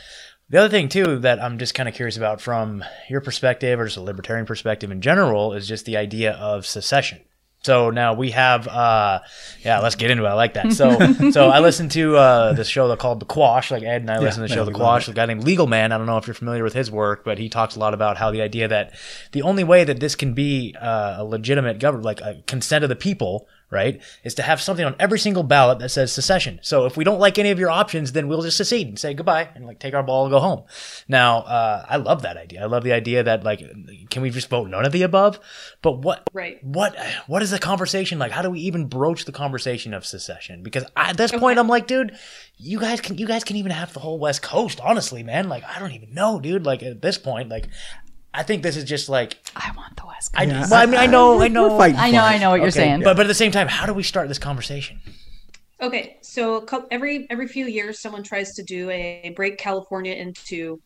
the other thing too that I'm just kind of curious about from your perspective, or just a libertarian perspective in general, is just the idea of secession. So now we have, uh, yeah, let's get into it. I like that. So, (laughs) so I listened to uh, this show called The Quash. Like Ed and I listened to the show The Quash. A guy named Legal Man. I don't know if you're familiar with his work, but he talks a lot about how the idea that the only way that this can be uh, a legitimate government, like a consent of the people, right, is to have something on every single ballot that says secession. So if we don't like any of your options, then we'll just secede and say goodbye and like take our ball and go home. Now, uh, I love that idea. I love the idea that like, can we just vote none of the above? But what, Right. what, what is the conversation like? How do we even broach the conversation of secession? Because at this point, I'm like, dude, you guys can, you guys can even have the whole West Coast. Honestly, man, like I don't even know, dude. Like at this point, like. I think this is just like I want the West I, Coast. well, I mean I know I know We're I know, I know what you're Okay, saying. But but at the same time, how do we start this conversation? Okay, so every every few years, someone tries to do a break California into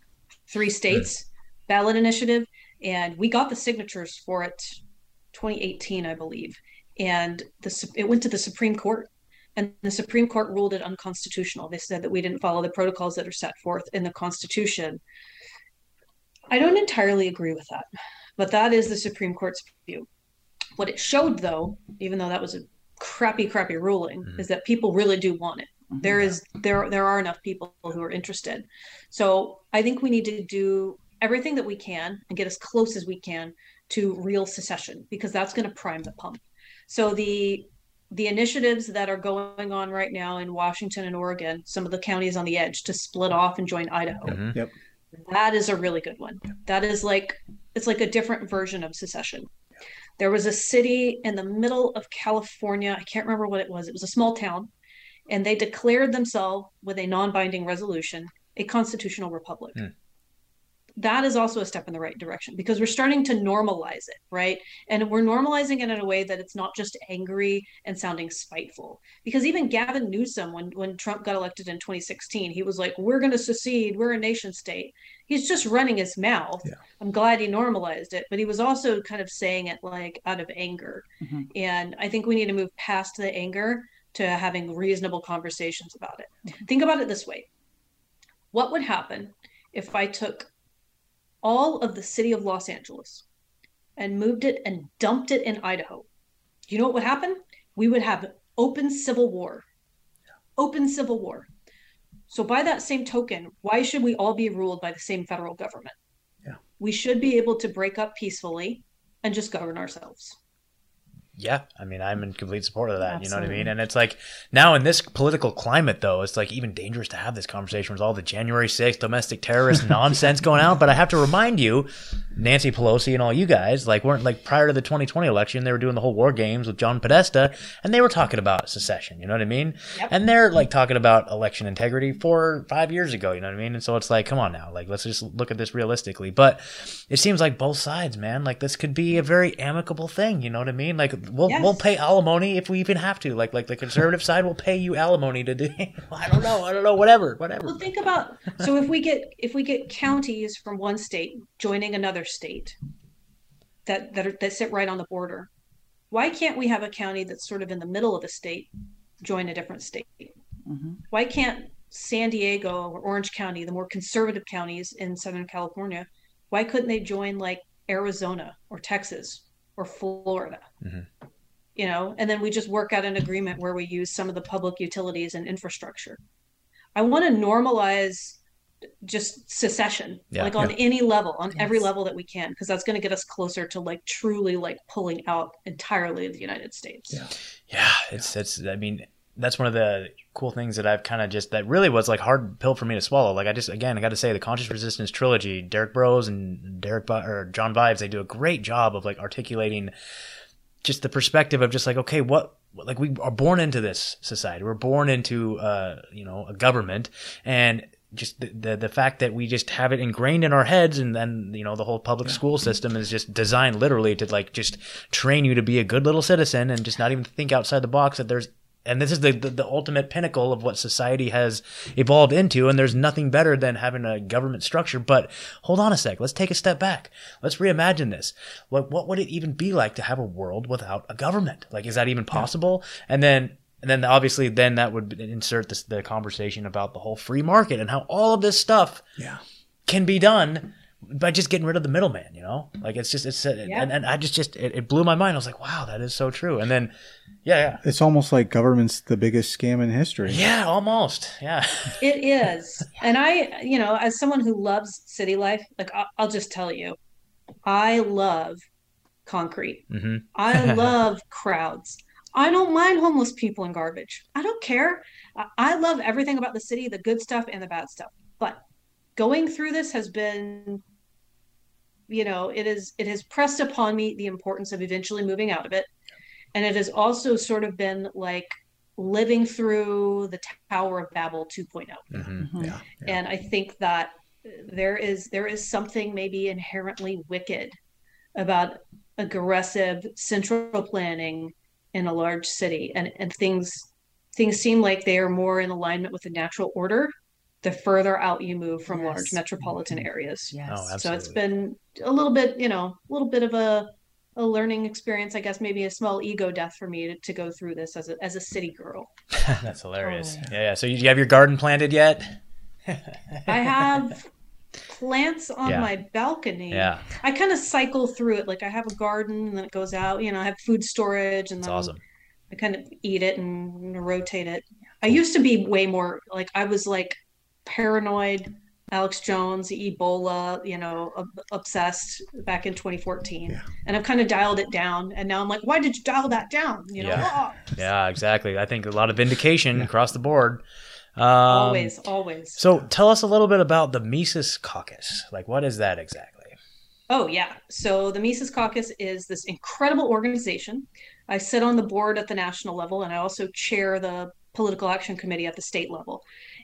three states ballot initiative, and we got the signatures for it 2018, I believe, and the it went to the Supreme Court, and the Supreme Court ruled it unconstitutional. They said that we didn't follow the protocols that are set forth in the Constitution. I don't entirely agree with that, but that is the Supreme Court's view. What it showed, though, even though that was a crappy, crappy ruling, is that people really do want it. There is there there are enough people who are interested. So I think we need to do everything that we can and get as close as we can to real secession because that's going to prime the pump. So the the initiatives that are going on right now in Washington and Oregon, some of the counties on the edge to split off and join Idaho. Mhm. Yep. That is a really good one. That is like it's like a different version of secession. There was a city in the middle of California. I can't remember what it was. It was a small town, and they declared themselves with a non-binding resolution a constitutional republic. Hmm. That is also a step in the right direction because we're starting to normalize it, right? And we're normalizing it in a way that it's not just angry and sounding spiteful. Because even Gavin Newsom, when when Trump got elected in 2016, he was like, "We're going to secede. We're a nation state." He's just running his mouth. Yeah. I'm glad he normalized it, but he was also kind of saying it like out of anger. Mm-hmm. And I think we need to move past the anger to having reasonable conversations about it. Think about it this way. What would happen if I took all of the city of Los Angeles and moved it and dumped it in Idaho, you know what would happen? We would have open civil war. Open civil war. So, by that same token, why should we all be ruled by the same federal government? Yeah. We should be able to break up peacefully and just govern ourselves. Yeah, I mean, I'm in complete support of that. You know what I mean? And it's like now in this political climate, though, it's like even dangerous to have this conversation with all the January 6th domestic terrorist (laughs) nonsense going out. But I have to remind you, Nancy Pelosi and all you guys, like, weren't like prior to the 2020 election, they were doing the whole war games with John Podesta, and they were talking about secession. You know what I mean? Yep. And they're like talking about election integrity four or five years ago. You know what I mean? And so it's like, come on now, like, let's just look at this realistically. But it seems like both sides, man, like this could be a very amicable thing. You know what I mean? Like, we'll Yes. we'll pay alimony if we even have to. Like, like the conservative side will pay you alimony to do. (laughs) I don't know. I don't know. Whatever. Whatever. Well, think about so if we get if we get counties from one state joining another state that that are, that sit right on the border, why can't we have a county that's sort of in the middle of a state join a different state? Mhm. Why can't San Diego or Orange County, the more conservative counties in Southern California, why couldn't they join like Arizona or Texas or Florida? Mhm. You know, and then we just work out an agreement where we use some of the public utilities and infrastructure. I want to normalize just secession, Yeah. like on any level, on every level that we can, because that's going to get us closer to like truly like pulling out entirely of the United States. Yeah. Yeah, it's it's. I mean, that's one of the cool things that I've kind of just that really was like hard pill for me to swallow. Like I just again I got to say the Conscious Resistance trilogy, Derrick Broze and Derrick or John Vibes, they do a great job of like articulating just the perspective of just like okay, what like we are born into this society. We're born into uh you know a government and just the, the the fact that we just have it ingrained in our heads and then you know the whole public school system is just designed literally to like just train you to be a good little citizen and just not even think outside the box that there's and this is the, the, the ultimate pinnacle of what society has evolved into and there's nothing better than having a government structure. But hold on a sec. Let's take a step back. Let's reimagine this. What, what would it even be like to have a world without a government? Like is that even possible? And then and then obviously then that would insert this, the conversation about the whole free market and how all of this stuff Yeah. can be done by just getting rid of the middleman, you know? Like it's just it's Yeah. and, and I just just it, it blew my mind. I was like, wow, that is so true. And then yeah, yeah. It's almost like government's the biggest scam in history. Yeah, almost. Yeah. (laughs) It is. And I, you know, as someone who loves city life, like I'll, I'll just tell you, I love concrete. hmm I (laughs) love crowds. I don't mind homeless people and garbage. I don't care. I, I love everything about the city, the good stuff and the bad stuff. But going through this has been, you know, it is it has pressed upon me the importance of eventually moving out of it. And it has also sort of been like living through the Tower of Babel 2.0 hmm Yeah. yeah. and i think that there is there is something maybe inherently wicked about aggressive central planning in a large city and and things things seem like they are more in alignment with the natural order the further out you move from large metropolitan mm-hmm. areas Yes. Oh, so it's been a little bit you know a little bit of a a learning experience i guess maybe a small ego death for me to, to go through this as a, as a city girl (laughs) That's hilarious. Oh, yeah. yeah, So you, you have your garden planted yet? (laughs) I have plants on Yeah. my balcony. Yeah, I kind of cycle through it. Like I have a garden and then it goes out, you know, I have food storage and it's then awesome. I kind of eat it and rotate it. I used to be way more like I was like paranoid, Alex Jones, Ebola, you know, obsessed back in 2014. Yeah. And I've kind of dialed it down. And now I'm like, why did you dial that down? You know, Yeah. "Ah." Yeah, exactly. I think a lot of vindication across the board. Um, always, always. So tell us a little bit about the Mises Caucus. Like, what is that exactly? Oh, yeah. So the Mises Caucus is this incredible organization. I sit on the board at the national level, and I also chair the political action committee at the state level.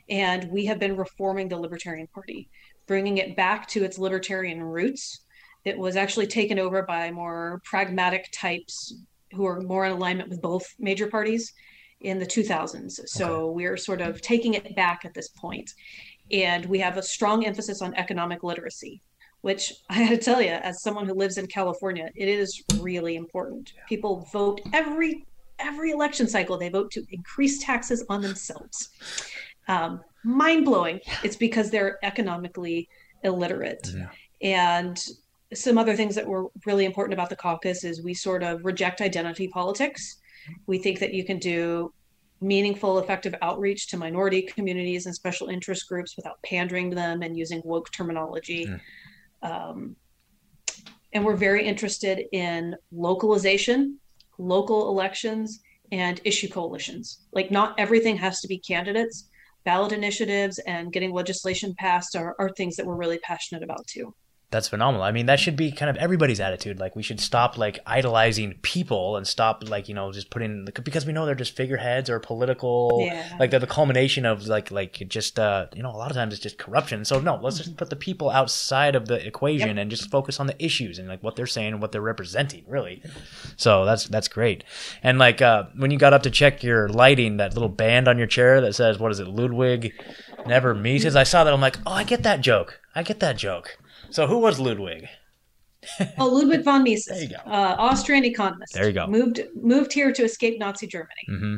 And we have been reforming the Libertarian Party. bringing it back to its libertarian roots. It was actually taken over by more pragmatic types who are more in alignment with both major parties in the 2000s. So okay. we're sort of taking it back at this point. And we have a strong emphasis on economic literacy, which (laughs) I had to tell you, as someone who lives in California, it is really important. People vote every every election cycle. They vote to increase taxes on themselves. Um, mind blowing. It's because they're economically illiterate. Yeah. And some other things that were really important about the caucus is we sort of reject identity politics. We think that you can do meaningful, effective outreach to minority communities and special interest groups without pandering to them and using woke terminology. Mm. Um, and we're very interested in localization, local elections, and issue coalitions. Like, not everything has to be candidates. Ballot initiatives and getting legislation passed are, are things that we're really passionate about too that's phenomenal. I mean, that should be kind of everybody's attitude. Like, we should stop like idolizing people and stop like you know just putting because we know they're just figureheads or political. Yeah. Like they're the culmination of like like just uh you know a lot of times it's just corruption. So no, let's just put the people outside of the equation yep. and just focus on the issues and like what they're saying and what they're representing. Really. So that's that's great. And like uh when you got up to check your lighting, that little band on your chair that says what is it, Ludwig never Mises. I saw that. I'm like, oh, I get that joke. I get that joke. So who was Ludwig? (laughs) oh, Ludwig von Mises. There you go. Uh, Austrian economist. There you go. Moved moved here to escape Nazi Germany. Mm-hmm.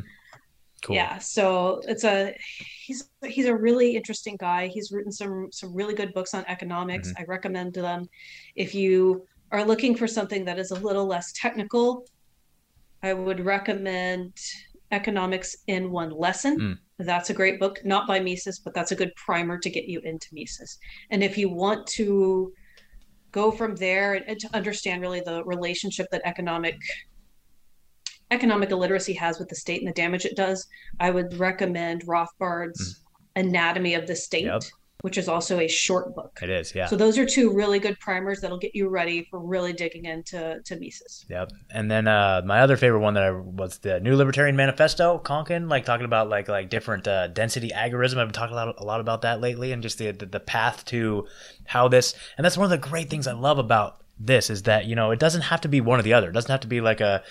Cool. Yeah. So it's a he's he's a really interesting guy. He's written some some really good books on economics. Mm-hmm. I recommend them. If you are looking for something that is a little less technical, I would recommend Economics in One Lesson. Mm. That's a great book, not by Mises, but that's a good primer to get you into Mises. And if you want to go from there and, to understand really the relationship that economic economic illiteracy has with the state and the damage it does, I would recommend Rothbard's mm. Anatomy of the State. Yep which is also a short book. It is, yeah. So those are two really good primers that'll get you ready for really digging into to Mises. Yep. And then uh, my other favorite one that I was the New Libertarian Manifesto, Konkin, like talking about like like different uh, density agorism. I've been talking a lot, a lot about that lately, and just the, the the path to how this. And that's one of the great things I love about this is that you know it doesn't have to be one or the other. It doesn't have to be like a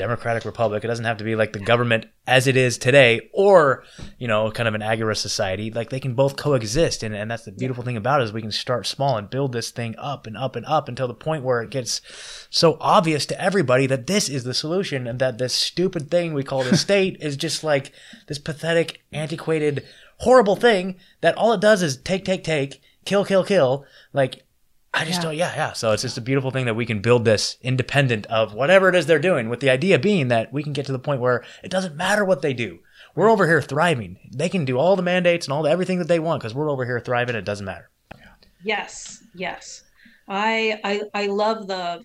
democratic republic. It doesn't have to be like the government as it is today or, you know, kind of an agorist society. Like they can both coexist. And, and that's the beautiful thing about it is we can start small and build this thing up and up and up until the point where it gets so obvious to everybody that this is the solution and that this stupid thing we call the (laughs) state is just like this pathetic, antiquated, horrible thing that all it does is take, take, take, kill, kill, kill. Like I just yeah. don't, yeah, yeah. So it's just a beautiful thing that we can build this independent of whatever it is they're doing, with the idea being that we can get to the point where it doesn't matter what they do. We're over here thriving. They can do all the mandates and all the, everything that they want because we're over here thriving. It doesn't matter. Yes, yes. I, I I love the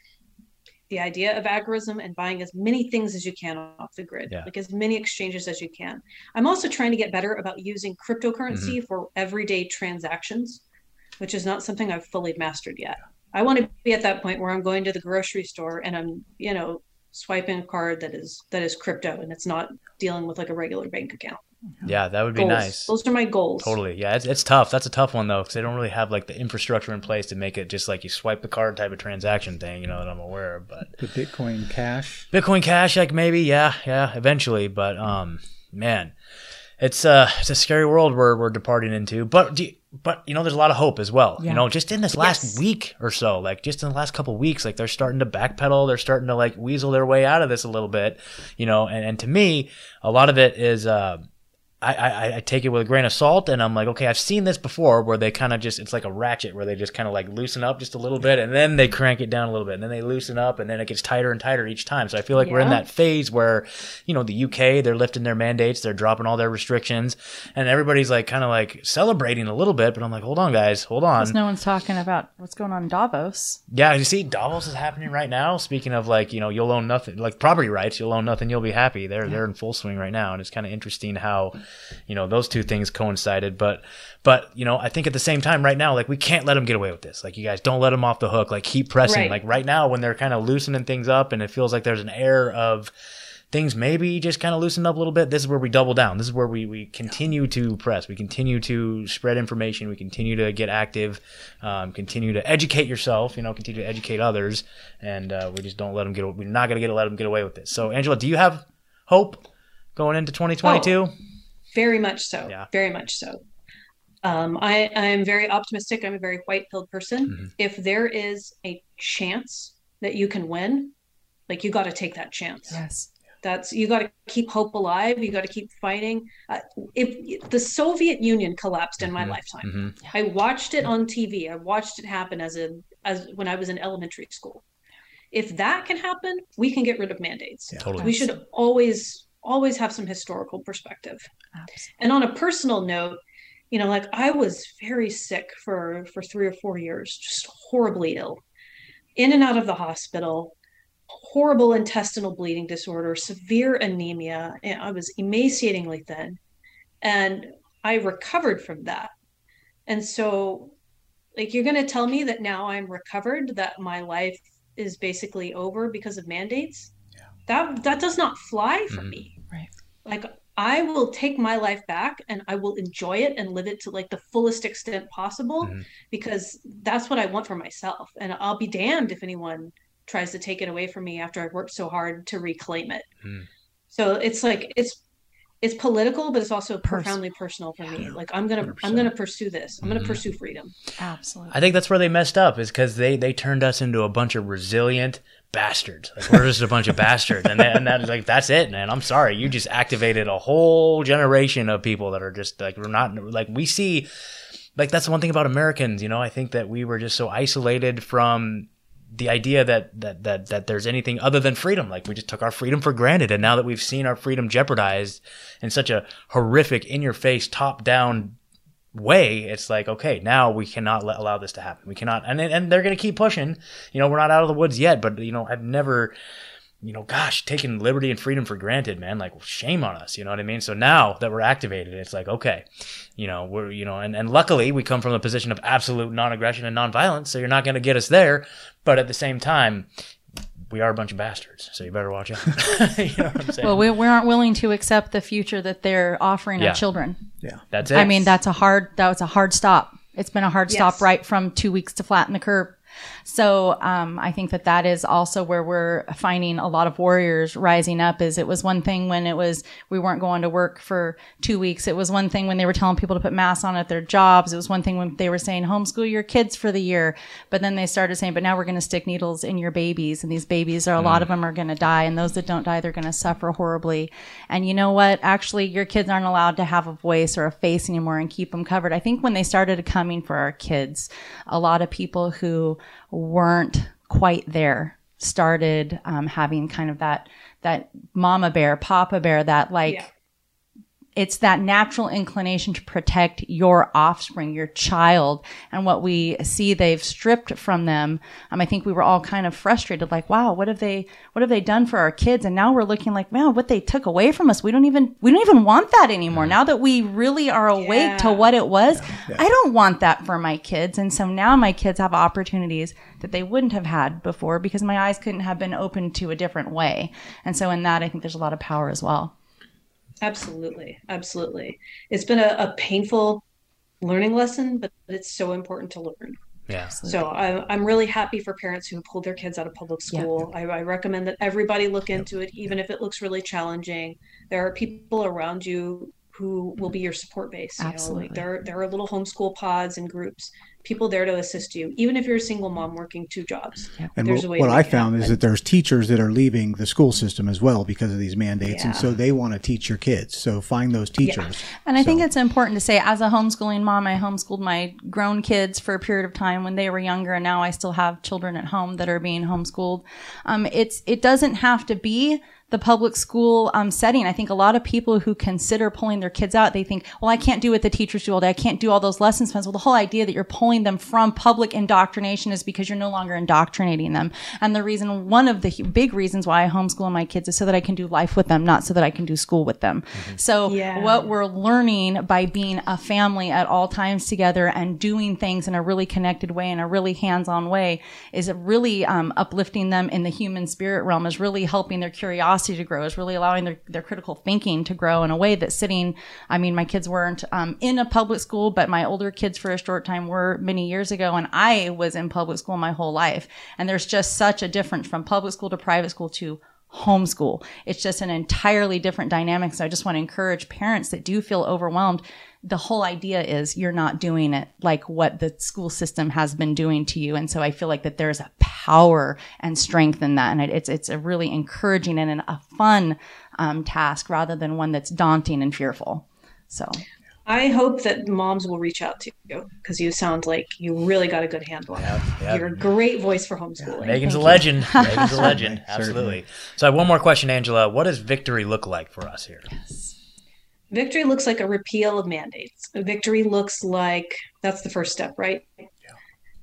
the idea of agorism and buying as many things as you can off the grid, yeah. like as many exchanges as you can. I'm also trying to get better about using cryptocurrency mm-hmm. for everyday transactions which is not something I've fully mastered yet. I want to be at that point where I'm going to the grocery store and I'm, you know, swiping a card that is that is crypto and it's not dealing with like a regular bank account. Yeah, that would be goals. nice. Those are my goals. Totally. Yeah, it's, it's tough. That's a tough one though, because they don't really have like the infrastructure in place to make it just like you swipe the card type of transaction thing. You know that I'm aware of, but the Bitcoin Cash. Bitcoin Cash, like maybe, yeah, yeah, eventually. But um, man, it's uh, it's a scary world we're we're departing into. But do you, but you know, there's a lot of hope as well. Yeah. You know, just in this last yes. week or so, like just in the last couple weeks, like they're starting to backpedal, they're starting to like weasel their way out of this a little bit. You know, and, and to me, a lot of it is uh, I, I, I, take it with a grain of salt and I'm like, okay, I've seen this before where they kind of just, it's like a ratchet where they just kind of like loosen up just a little bit and then they crank it down a little bit and then they loosen up and then it gets tighter and tighter each time. So I feel like yeah. we're in that phase where, you know, the UK, they're lifting their mandates, they're dropping all their restrictions and everybody's like kind of like celebrating a little bit, but I'm like, hold on, guys, hold on. no one's talking about what's going on in Davos. Yeah, you see, Davos is happening right now. Speaking of like, you know, you'll own nothing, like property rights, you'll own nothing, you'll be happy. They're, yeah. they're in full swing right now. And it's kind of interesting how, you know, those two things coincided. But but you know, I think at the same time, right now, like we can't let them get away with this. Like you guys don't let them off the hook. Like keep pressing. Right. Like right now, when they're kind of loosening things up, and it feels like there's an air of things maybe just kind of loosened up a little bit, this is where we double down. This is where we, we continue to press. We continue to spread information. We continue to get active, um, continue to educate yourself, you know, continue to educate others. And uh, we just don't let them get, we're not going to get let them get away with this. So, Angela, do you have hope going into 2022? Oh, very much so. Yeah. Very much so. Um, I, I'm very optimistic. I'm a very white pilled person. Mhm. If there is a chance that you can win, like you got to take that chance. Yes. That's you got to keep hope alive. You got to keep fighting. Uh, if the Soviet Union collapsed in my Mhm. lifetime, hmm I watched it on TV. I watched it happen as a as when I was in elementary school. If that can happen, we can get rid of mandates. Yeah. Totally. We should always always have some historical perspective. Absolutely. And on a personal note, you know, like I was very sick for for 3 or 4 years, just horribly ill. In and out of the hospital, horrible intestinal bleeding disorder, severe anemia, and I was emaciatingly thin. And I recovered from that. And so like you're going to tell me that now I'm recovered that my life is basically over because of mandates? That that does not fly for Mhm. me Right. like I will take my life back and I will enjoy it and live it to like the fullest extent possible Mhm. because that's what I want for myself. And I'll be damned if anyone tries to take it away from me after I've worked so hard to reclaim it. Mhm. So it's like it's it's political, but it's also Pers- profoundly personal for me. Like I'm gonna I'm gonna pursue this. I'm gonna Mhm. pursue freedom. Absolutely. I think that's where they messed up is because they, they turned us into a bunch of resilient bastards. Like we're just a bunch of bastards, and, and that is like that's it, man. I'm sorry, you just activated a whole generation of people that are just like we're not like we see. Like that's the one thing about Americans, you know. I think that we were just so isolated from the idea that that that that there's anything other than freedom. Like we just took our freedom for granted, and now that we've seen our freedom jeopardized in such a horrific, in your face, top down way, it's like okay, now we cannot let, allow this to happen. We cannot, and and they're to keep pushing. You know, we're not out of the woods yet, but you know, I've never. You know, gosh, taking liberty and freedom for granted, man. Like, shame on us. You know what I mean? So now that we're activated, it's like, okay, you know, we're, you know, and, and luckily we come from a position of absolute non aggression and non violence. So you're not to get us there. But at the same time, we are a bunch of bastards. So you better watch out. (laughs) you know what I'm saying? well, we, we aren't willing to accept the future that they're offering Yeah. our children. Yeah. That's it. I mean, that's a hard, that was a hard stop. It's been a hard Yes. stop right from two weeks to flatten the curve. So um, I think that that is also where we're finding a lot of warriors rising up. Is it was one thing when it was we weren't going to work for two weeks. It was one thing when they were telling people to put masks on at their jobs. It was one thing when they were saying homeschool your kids for the year. But then they started saying, but now we're going to stick needles in your babies, and these babies are a lot of them are going to die, and those that don't die, they're going to suffer horribly. And you know what? Actually, your kids aren't allowed to have a voice or a face anymore and keep them covered. I think when they started coming for our kids, a lot of people who weren't quite there started um, having kind of that that mama bear, papa bear, that like Yeah. It's that natural inclination to protect your offspring, your child, and what we see they've stripped from them. Um, I think we were all kind of frustrated, like, wow, what have they, what have they done for our kids? And now we're looking like, wow, what they took away from us, we don't even, we don't even want that anymore. Now that we really are awake to what it was, I don't want that for my kids. And so now my kids have opportunities that they wouldn't have had before because my eyes couldn't have been opened to a different way. And so in that, I think there's a lot of power as well. Absolutely. Absolutely. It's been a, a painful learning lesson, but it's so important to learn. yeah. So I, I'm really happy for parents who pulled their kids out of public Yeah. school. I, I recommend that everybody look into it, even if it looks really challenging. There are people around you who will be your support base. You know, Absolutely. like there there are little homeschool pods and groups, people there to assist you, even if you're a single mom working two jobs. And There's what, a way what I make it found is that there's teachers that are leaving the school system as well because of these mandates, and so they want to teach your kids. So find those teachers. And I think it's important to say, as a homeschooling mom, I homeschooled my grown kids for a period of time when they were younger, and now I still have children at home that are being homeschooled. Um, it's it doesn't have to be the public school um, setting. I think a lot of people who consider pulling their kids out, they think, well, I can't do what the teachers do all day. I can't do all those lesson plans. Well, the whole idea that you're pulling them from public indoctrination is because you're no longer indoctrinating them. And the reason, one of the big reasons why I homeschool my kids is so that I can do life with them, not so that I can do school with them. So Yeah. what we're learning by being a family at all times together and doing things in a really connected way, in a really hands-on way, is really um, uplifting them in the human spirit realm, is really helping their curiosity curiosity to grow, is really allowing their, their critical thinking to grow in a way that sitting, I mean, my kids weren't um, in a public school, but my older kids for a short time were many years ago. And I was in public school my whole life. And there's just such a difference from public school to private school to homeschool. It's just an entirely different dynamic. So I just want to encourage parents that do feel overwhelmed. The whole idea is you're not doing it like what the school system has been doing to you. And so I feel like that there's a power and strength in that. And it, it's, it's a really encouraging and a fun um, task rather than one that's daunting and fearful. So I hope that moms will reach out to you because you sound like you really got a good handle on it. yeah. You're a great voice for homeschooling. (laughs) Megan's a legend. Megan's a legend. Absolutely. So I have one more question, Angela. What does victory look like for us here? Victory looks like a repeal of mandates. Victory looks like that's the first step, right? Yeah.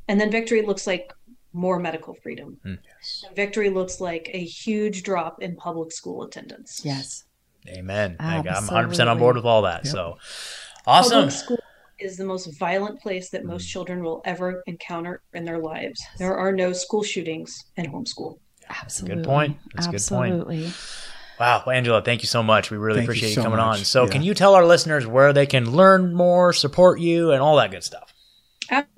And then victory looks like more medical freedom. Hmm. yes. Victory looks like a huge drop in public school attendance. Yes. Amen. I'm 100% on board with all that. So awesome. Public school is the most violent place that most children will ever encounter in their lives. There are no school shootings in homeschool. Absolutely. Good point. That's a good point. Absolutely. Wow. Well, Angela, thank you so much. We really Thank appreciate you, so coming much. on. So Yeah. can you tell our listeners where they can learn more, support you, and all that good stuff?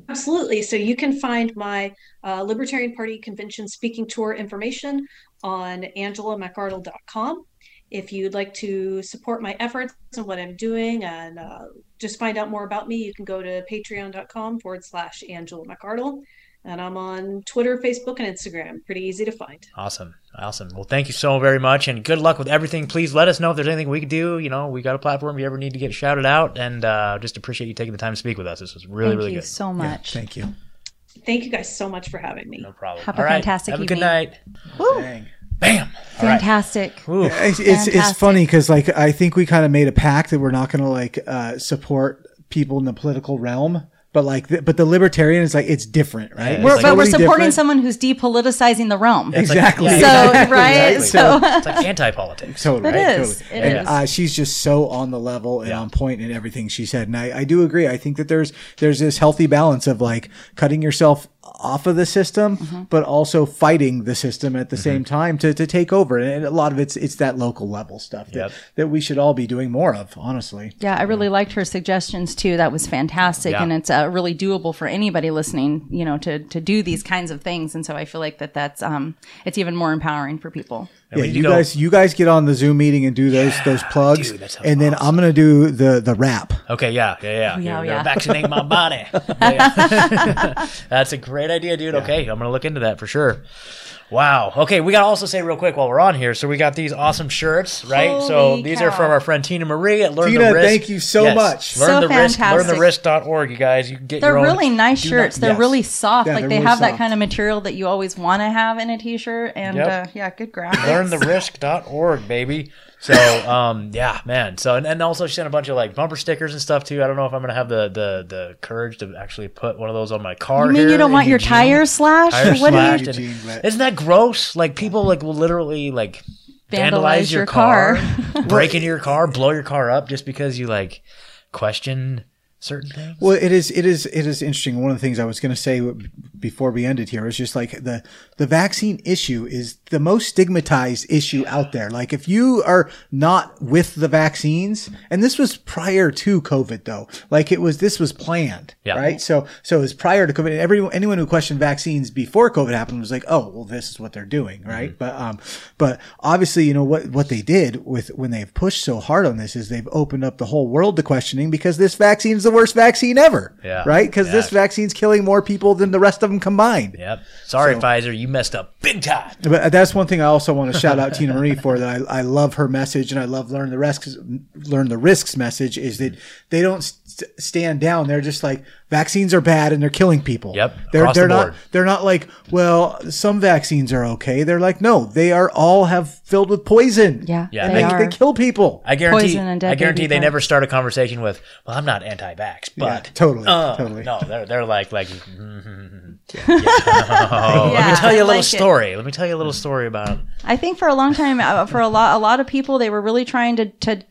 Absolutely. So you can find my uh, Libertarian Party Convention speaking tour information on angelamcardle.com. If you'd like to support my efforts and what I'm doing and uh, just find out more about me, you can go to patreon.com forward slash Angela McArdle. And I'm on Twitter, Facebook, and Instagram. Pretty easy to find. Awesome. Awesome. Well, thank you so very much and good luck with everything. Please let us know if there's anything we could do. You know, we got a platform if you ever need to get shouted out and uh, just appreciate you taking the time to speak with us. This was really, Thank really good. Thank you good. so Yeah, much. thank you. Thank you guys so much for having me. No problem. Have a All right. fantastic Have a good evening. night. Dang. Bam. All right. Fantastic. Ooh. It's, it's, it's funny because like I think we kind of made a pact that we're not going to like uh, support people in the political realm, but like the, but the libertarian is like it's different, right? Yeah, We're, It's but we're supporting different. someone who's depoliticizing the realm. It's like- Exactly. yeah, So, exactly. right? Exactly. So- it's like anti-politics. Totally, It right? is. Totally. It and is. Uh, she's just so on the level and Yeah. on point in everything she said, and I, I do agree. I think that there's there's this healthy balance of like cutting yourself off of the system, Mm-hmm. but also fighting the system at the same time to, to take over. And a lot of it's it's that local level stuff that, Yep. that we should all be doing more of. Honestly, Yeah, I really liked her suggestions too. That was fantastic, Yeah. and it's uh, really doable for anybody listening. You know, to to do these kinds of things, and so I feel like that that's um, it's even more empowering for people. And yeah, when you go- guys you guys get on the Zoom meeting and do those those plugs, dude, that sounds and then I'm gonna do the the rap. Okay, yeah, yeah, yeah. Oh, yeah, You're yeah. Vaccinate my body. (laughs) Yeah. (laughs) That's a great idea, dude. Okay, I'm gonna look into that for sure. Wow. Okay, we gotta also say real quick while we're on here. So we got these awesome shirts, right? so Holy these are from our friend Tina Marie at Learn Tina, the Risk. thank you so much. Learn So the risk. fantastic. LearnTheRisk.org. You guys, you can get They're your own. really nice do shirts. not- they're yes. really soft. Yeah, like they're really have that kind of material that you always want to have in a t-shirt. And Yep. uh, yeah, good graphics. LearnTheRisk.org, baby. So, um, yeah, man. So, and, and also she sent a bunch of like bumper stickers and stuff too. I don't know if I'm gonna have the the the courage to actually put one of those on my car. You mean here you don't want your Eugene. tires slashed? Tires what do you? slashed and- Eugene, but- Isn't that gross? Like people like will literally like vandalize, Vandalize your, your car, car. break (laughs) into your car, blow your car up just because you like question certain things. Well, it is it is it is interesting. One of the things I was going to say before we ended here is just like the the vaccine issue is the most stigmatized issue out there. Like if you are not with the vaccines, and this was prior to COVID though, like it was this was planned, Yeah. right? So so it was prior to COVID. Everyone anyone who questioned vaccines before COVID happened was like, oh well, this is what they're doing, right? Mm-hmm. But um, but obviously, you know what what they did with when they've pushed so hard on this is they've opened up the whole world to questioning because this vaccine is the worst vaccine ever, Yeah. right? Because Yeah. this vaccine's killing more people than the rest of them combined. Yep. Sorry, Pfizer, you messed up big time. But uh, that's one thing I also want to shout out Tina Marie for that I, I love her message and I love learn the risks learn the risks message is that they don't st- stand down they're just like vaccines are bad and they're killing people. Yep, They're across they're the not board. they're not like well some vaccines are okay. They're like no they are all have filled with poison. Yeah, Yeah, and they they, they kill people. I guarantee. Poison and dead I guarantee they never start a conversation with, "Well, I'm not anti-vax," but totally, uh, totally. No, they're they're like like. (laughs) yeah. (laughs) Oh, let me tell you a little like it. story. Let me tell you a little story about. I think for a long time, uh, for a lot, a lot of people, they were really trying to to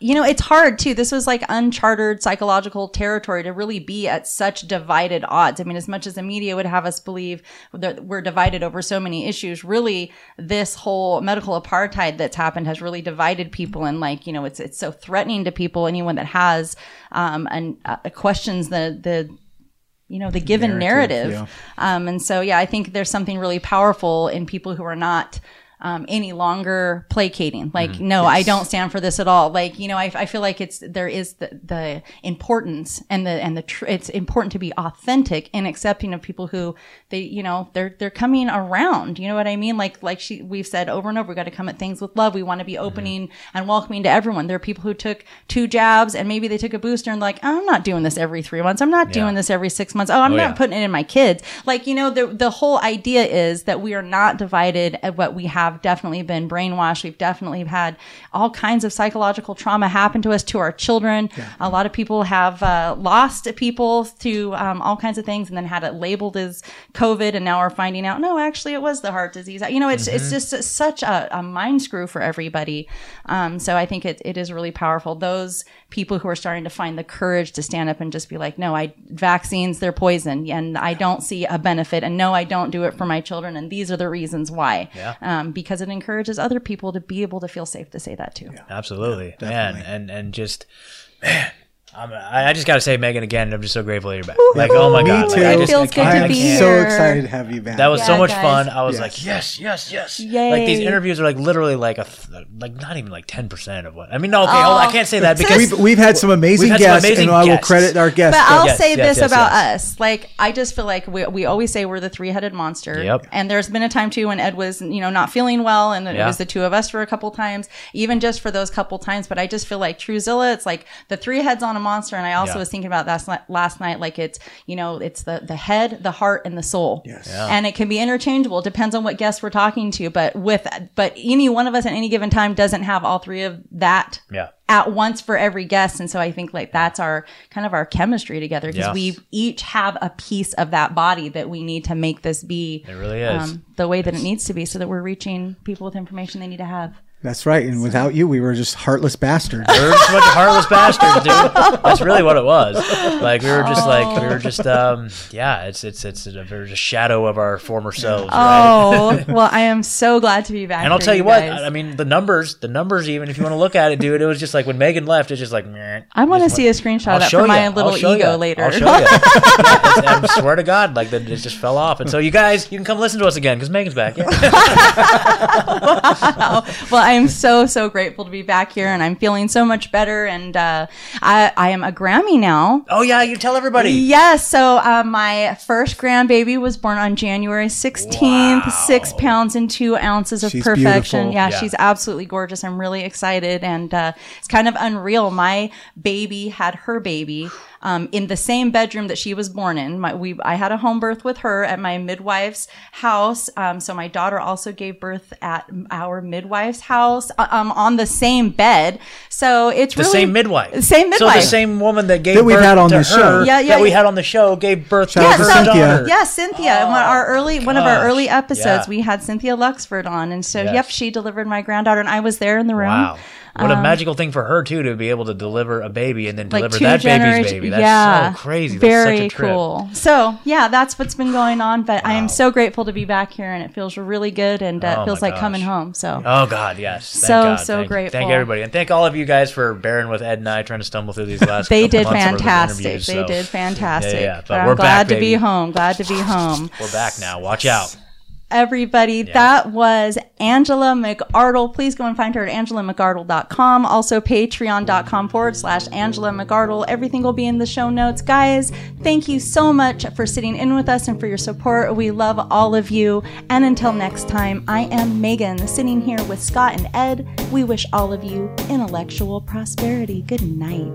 you know, it's hard too. This was like uncharted psychological territory to really be at such divided odds. I mean, as much as the media would have us believe that we're divided over so many issues, really this whole medical apartheid that's happened has really divided people. And like, you know, it's, it's so threatening to people, anyone that has, um, and uh, questions the, the, you know the given narrative, Narrative, Um, and so yeah i think there's something really powerful in people who are not um, any longer placating. Like no i don't stand for this at all. Like you know I, I feel like it's there is the, the importance and the and the tr- it's important to be authentic and accepting of people who they you know they're they're coming around. You know what i mean? Like like she we've said over and over we got to come at things with love. We want to be opening and welcoming to everyone. There are people who took two jabs and maybe they took a booster and like i'm not doing this every three months. I'm not doing this every six months. Oh i'm Oh, not yeah. putting it in my kids. Like you know the the whole idea is that we are not divided at what we have definitely been brainwashed. We've definitely had all kinds of psychological trauma happen to us to our children. A lot of people have uh, lost people to um, all kinds of things and then had it labeled as covid and now we're finding out no actually it was the heart disease. You know it's it's just such a, a mind screw for everybody. Um, so i think it, it is really powerful. Those people who are starting to find the courage to stand up and just be like no i vaccines they're poison and i don't see a benefit and no i don't do it for my children and these are the reasons why. Yeah. um, because it encourages other people to be able to feel safe to say that too. Absolutely, man, and and just man. I'm, I I just got to say, Megan, again, I'm just so grateful you're back. Like, oh my Me god, too. like, I It just, feels I good can't- to I be can't- so excited to have you back. That was so much guys. fun. I was Yes. like, yes, yes, yes. Yay. Like these interviews are like literally like a th- like not even like ten percent of what I mean. No, okay, hold on, I oh. can't say that (laughs) because we've, we've had some amazing We've had some guests, amazing and I will credit our guests. But I'll Yes, say yes, this yes, about yes. us. Like, I just feel like we, we always say we're the three headed monster. Yep. And there's been a time too when Ed was, you know, not feeling well and it Yeah. was the two of us for a couple times, even just for those couple times. But I just feel like Truthzilla, it's like the three heads on a monster. And I also Yeah. was thinking about that last night- last night, like it's, you know, it's the, the head, the heart, and the soul. Yes. Yeah. And it can be interchangeable. Depends on what guests we're talking to. But with, but any one of us at any given time doesn't have all three of that yeah, at once for every guest and so i think like that's our kind of our chemistry together because Yes. we each have a piece of that body that we need to make this be it really is. um, the way that it needs to be so that we're reaching people with information they need to have That's right. And without you, we were just heartless bastards. we were just a bunch of heartless bastards, dude. That's really what it was. Like we were just like we were just um yeah. It's it's it's a very just shadow of our former selves, right? oh well i am so glad to be back And I'll tell you what, guys. I mean, the numbers, the numbers, even if you want to look at it, dude, it was just like when Megan left, it's just like, meh. i want to see a screenshot I'll of that show for my little I'll ego ya. later I'll show you. I swear to God, like that, it just fell off. And so you guys, you can come listen to us again because Megan's back. Yeah. (laughs) well, I am so so grateful to be back here, and I'm feeling so much better. And uh, I, I am a Grammy now. Oh yeah, you tell everybody. Yes. So uh, my first grandbaby was born on January 16th, six pounds and two ounces of She's perfection. Yeah, Yeah. she's absolutely gorgeous. I'm really excited. And uh, it's kind of unreal. My baby had her baby. Um, in the same bedroom that she was born in, my, we I had a home birth with her at my midwife's house. Um, so my daughter also gave birth at our midwife's house uh, um, on the same bed. So it's The really same midwife. Same midwife, So the same woman that gave That we've birth had on to the her, show. Yeah, yeah, that we had on the show gave birth to Shout out her to Cynthia. daughter. Yeah, Cynthia. one our early one of our early episodes, Yeah. we had Cynthia Luxford on, and so Yes. yep, she delivered my granddaughter, and I was there in the room. Wow. What a magical thing for her too to be able to deliver a baby and then Um, Like deliver that baby's baby. That's yeah, so crazy. Very That's such a trip. cool. So yeah, that's what's been going on. But I am so grateful to be back here, and it feels really good, and uh, Oh, it feels like coming home. So Oh God, yes. Thank So, God. so thank, grateful. Thank everybody, and thank all of you guys for bearing with Ed and I trying to stumble through these last. (laughs) they did months of those fantastic. they so did fantastic. Yeah, yeah, but But I'm we're glad back, to be home. Glad to be (laughs) home. We're back now. Watch out. Everybody. That was Angela McArdle. Please go and find her at angelamcardle.com. Also, patreon.com forward slash Angela McArdle. Everything will be in the show notes. Guys, thank you so much for sitting in with us and for your support. We love all of you. And until next time, I am Megan, sitting here with Scott and Ed. We wish all of you intellectual prosperity. Good night.